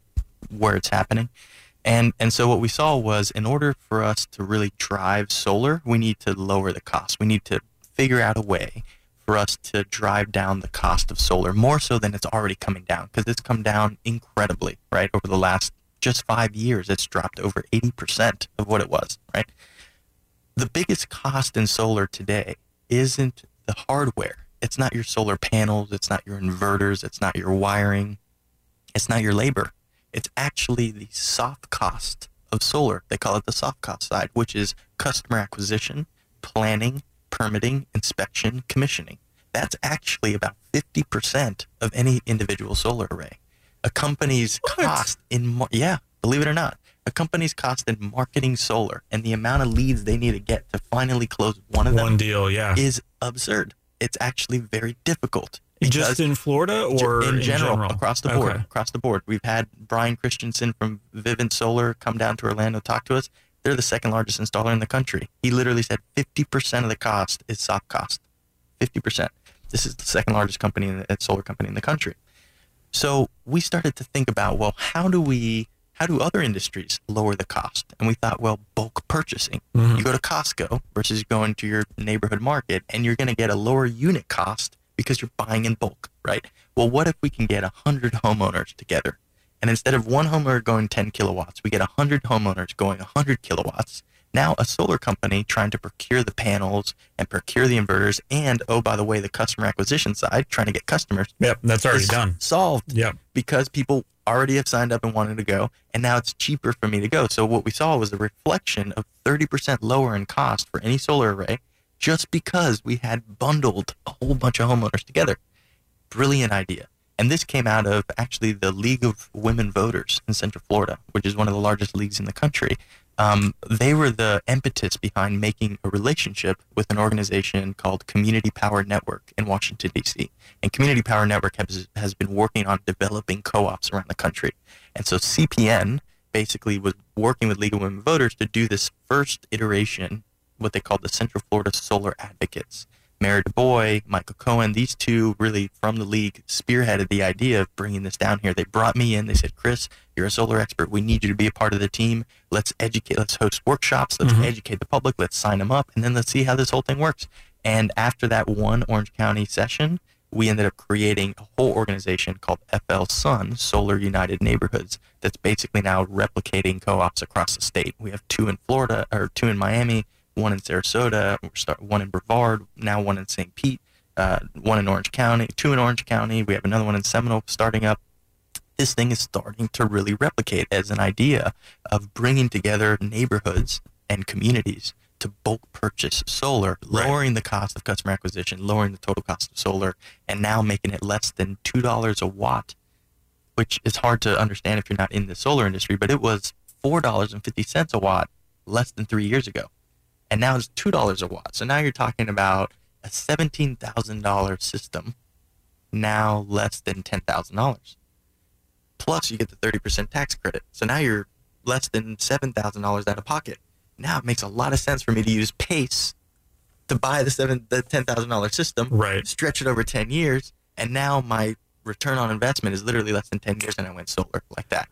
where it's happening. And and so what we saw was in order for us to really drive solar, we need to lower the cost. We need to figure out a way for us to drive down the cost of solar more so than it's already coming down because it's come down incredibly, right? Over the last just 5 years, it's dropped over 80% of what it was, right? The biggest cost in solar today isn't the hardware. It's not your solar panels, it's not your inverters, it's not your wiring, it's not your labor it's actually the soft cost of solar. They call it the soft cost side, which is customer acquisition, planning, permitting, inspection, commissioning. That's actually about 50% of any individual solar array. A company's What? cost in, mar- yeah, believe it or not, a company's cost in marketing solar and the amount of leads they need to get to finally close one of them One deal, yeah. is absurd. It's actually very difficult. Just in Florida or in general, general? across the board Okay. across the board we've had brian christensen from vivint solar come down to orlando talk to us they're the second largest installer in the country he literally said 50% of the cost is soft cost 50% this is the second largest company in the, solar company in the country so we started to think about well how do we how do other industries lower the cost and we thought well bulk purchasing Mhm. you go to costco versus going to your neighborhood market and you're going to get a lower unit cost because you're buying in bulk, right? Well, what if we can get 100 homeowners together? And instead of one homeowner going 10 kilowatts, we get 100 homeowners going 100 kilowatts. Now, a solar company trying to procure the panels and procure the inverters, and oh, by the way, the customer acquisition side, trying to get customers Yep, that's already done. solved Yep. because people already have signed up and wanted to go, and now it's cheaper for me to go. So what we saw was a reflection of 30% lower in cost for any solar array, just because we had bundled a whole bunch of homeowners together. Brilliant idea. And this came out of actually the League of Women Voters in Central Florida, which is one of the largest leagues in the country. Um, they were the impetus behind making a relationship with an organization called Community Power Network in Washington, D.C. And Community Power Network has, has been working on developing co ops around the country. And so CPN basically was working with League of Women Voters to do this first iteration, what they called the Central Florida Solar Advocates. Mary DuBois, Michael Cohen, these two really from the league spearheaded the idea of bringing this down here. They brought me in. They said, Chris, you're a solar expert. We need you to be a part of the team. Let's educate, let's host workshops. Let's Mhm. educate the public. Let's sign them up. And then let's see how this whole thing works. And after that one Orange County session, we ended up creating a whole organization called FL Sun, Solar United Neighborhoods, that's basically now replicating co-ops across the state. We have two in Florida, or two in Miami, one in Sarasota, one in Brevard, now one in St. Pete, uh, one in Orange County, two in Orange County. We have another one in Seminole starting up. This thing is starting to really replicate as an idea of bringing together neighborhoods and communities to bulk purchase solar, Right. lowering the cost of customer acquisition, lowering the total cost of solar, and now making it less than two dollars a watt, which is hard to understand if you're not in the solar industry. But it was four dollars and fifty cents a watt less than three years ago, and now it's two dollars a watt. So now you're talking about a seventeen thousand dollar system, now less than ten thousand dollars. Plus, you get the thirty percent tax credit. So now you're less than seven thousand dollars out of pocket. Now it makes a lot of sense for me to use Pace to buy the seven the ten thousand dollar system, Right. stretch it over ten years, and now my return on investment is literally less than ten years, and I went solar like that.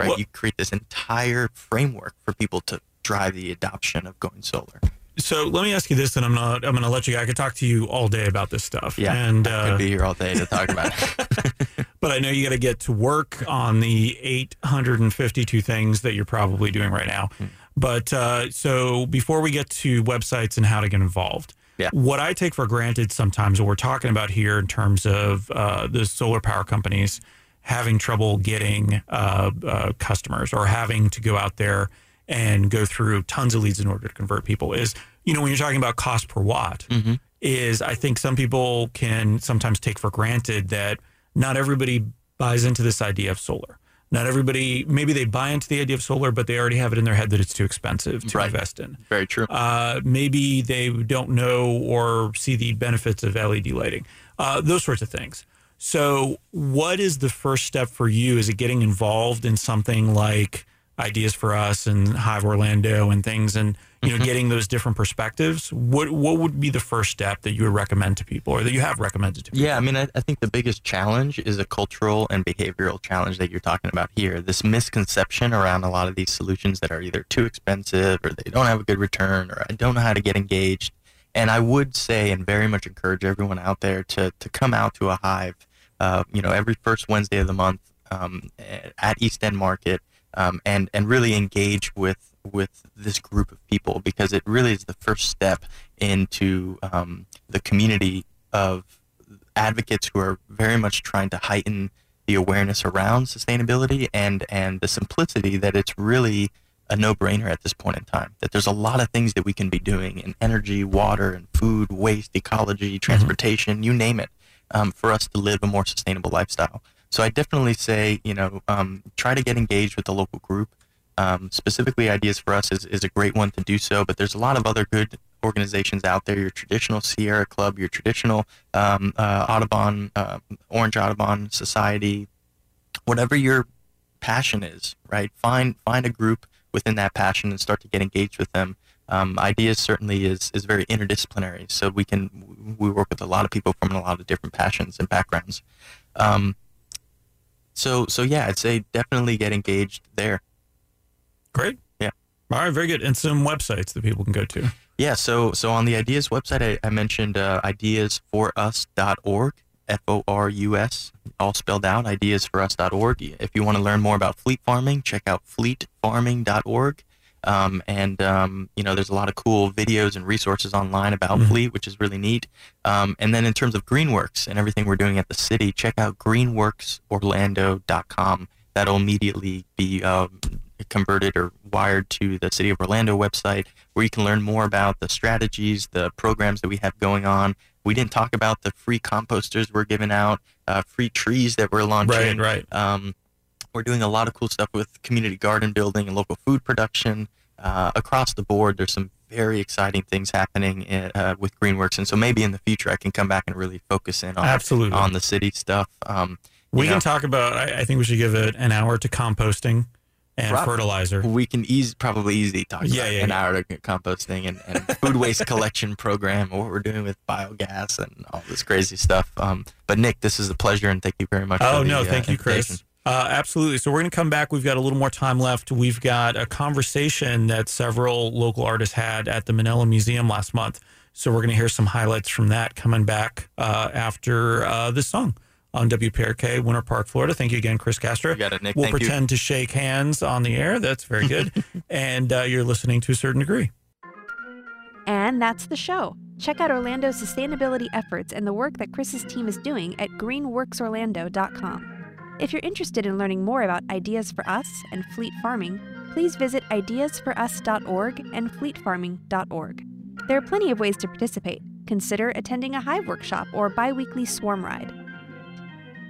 Right? Well- you create this entire framework for people to drive the adoption of going solar. So let me ask you this, and I'm not. I'm going to let you. I could talk to you all day about this stuff. Yeah, and I uh, be here all day to talk about it. but I know you got to get to work on the 852 things that you're probably doing right now. Hmm. But uh, so before we get to websites and how to get involved, Yeah. What I take for granted sometimes, what we're talking about here in terms of uh, the solar power companies having trouble getting uh, uh, customers or having to go out there and go through tons of leads in order to convert people is, you know, when you're talking about cost per watt, Mm-hmm. is I think some people can sometimes take for granted that not everybody buys into this idea of solar. Not everybody, maybe they buy into the idea of solar, but they already have it in their head that it's too expensive to Right. invest in. Very true. Uh, maybe they don't know or see the benefits of LED lighting, uh, those sorts of things. So, what is the first step for you? Is it getting involved in something like Ideas for Us and Hive Orlando and things, and you know, getting those different perspectives? What what would be the first step that you would recommend to people, or that you have recommended to people? Yeah, I mean, I, I think the biggest challenge is a cultural and behavioral challenge that you're talking about here. This misconception around a lot of these solutions that are either too expensive or they don't have a good return or I don't know how to get engaged. And I would say and very much encourage everyone out there to, to come out to a hive, uh, you know, every first Wednesday of the month um, at East End Market um, and, and really engage with, with this group of people because it really is the first step into um, the community of advocates who are very much trying to heighten the awareness around sustainability and and the simplicity that it's really a no-brainer at this point in time that there's a lot of things that we can be doing in energy water and food waste ecology transportation you name it um, for us to live a more sustainable lifestyle. So i definitely say you know um, try to get engaged with the local group um, specifically ideas for us is, is a great one to do so but there's a lot of other good organizations out there your traditional sierra club your traditional um, uh, audubon uh, orange audubon society whatever your passion is right? Find find a group within that passion and start to get engaged with them. Um, ideas certainly is is very interdisciplinary so we can we work with a lot of people from a lot of different passions and backgrounds. Um, so so yeah i'd say definitely get engaged there Great. Yeah. All right. Very good. And some websites that people can go to. Yeah, so so on the Ideas website, I, I mentioned uh, ideasforus.org, F O R U S, all spelled out, ideasforus.org. If you want to learn more about fleet farming, check out fleetfarming.org. Um, and, um, you know, there's a lot of cool videos and resources online about Mhm. fleet, which is really neat. Um, and then in terms of Greenworks and everything we're doing at the city, check out greenworksorlando.com. That'll immediately be um, converted or wired to the City of Orlando website where you can learn more about the strategies, the programs that we have going on. We didn't talk about the free composters we're giving out, uh, free trees that we're launching. Right. Right. Um, we're doing a lot of cool stuff with community garden building and local food production uh, across the board. There's some very exciting things happening in, uh, with Greenworks, and so maybe in the future I can come back and really focus in on Absolutely. on the city stuff. Um, We you can talk about. I, I think we should give it an hour to composting and fertilizer. we can easy, probably easily talk Yeah, about yeah, an yeah. hour to composting and, and food waste collection program, what we're doing with biogas and all this crazy stuff. Um, but Nick, this is a pleasure, and thank you very much. Oh for the, no, uh, thank you, Chris. Uh, absolutely. So we're going to come back. We've got a little more time left. We've got a conversation that several local artists had at the Mennello Museum last month. So we're going to hear some highlights from that coming back uh, after uh, this song on WPRK, Winter Park, Florida. Thank you again, Chris Castro. You got it, Nick. We'll thank you. pretend to shake hands on the air. That's very good. and uh, you're listening to a certain degree. And that's the show. Check out Orlando's sustainability efforts and the work that Chris's team is doing at greenworksorlando.com. If you're interested in learning more about Ideas for Us and fleet farming, please visit ideasforus.org and fleetfarming.org. There are plenty of ways to participate. Consider attending a hive workshop or biweekly swarm ride.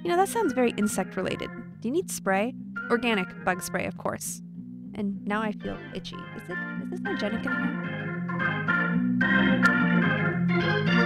You know, that sounds very insect related. Do you need spray? Organic bug spray, of course. And now I feel itchy. Is it is this hygienic in here?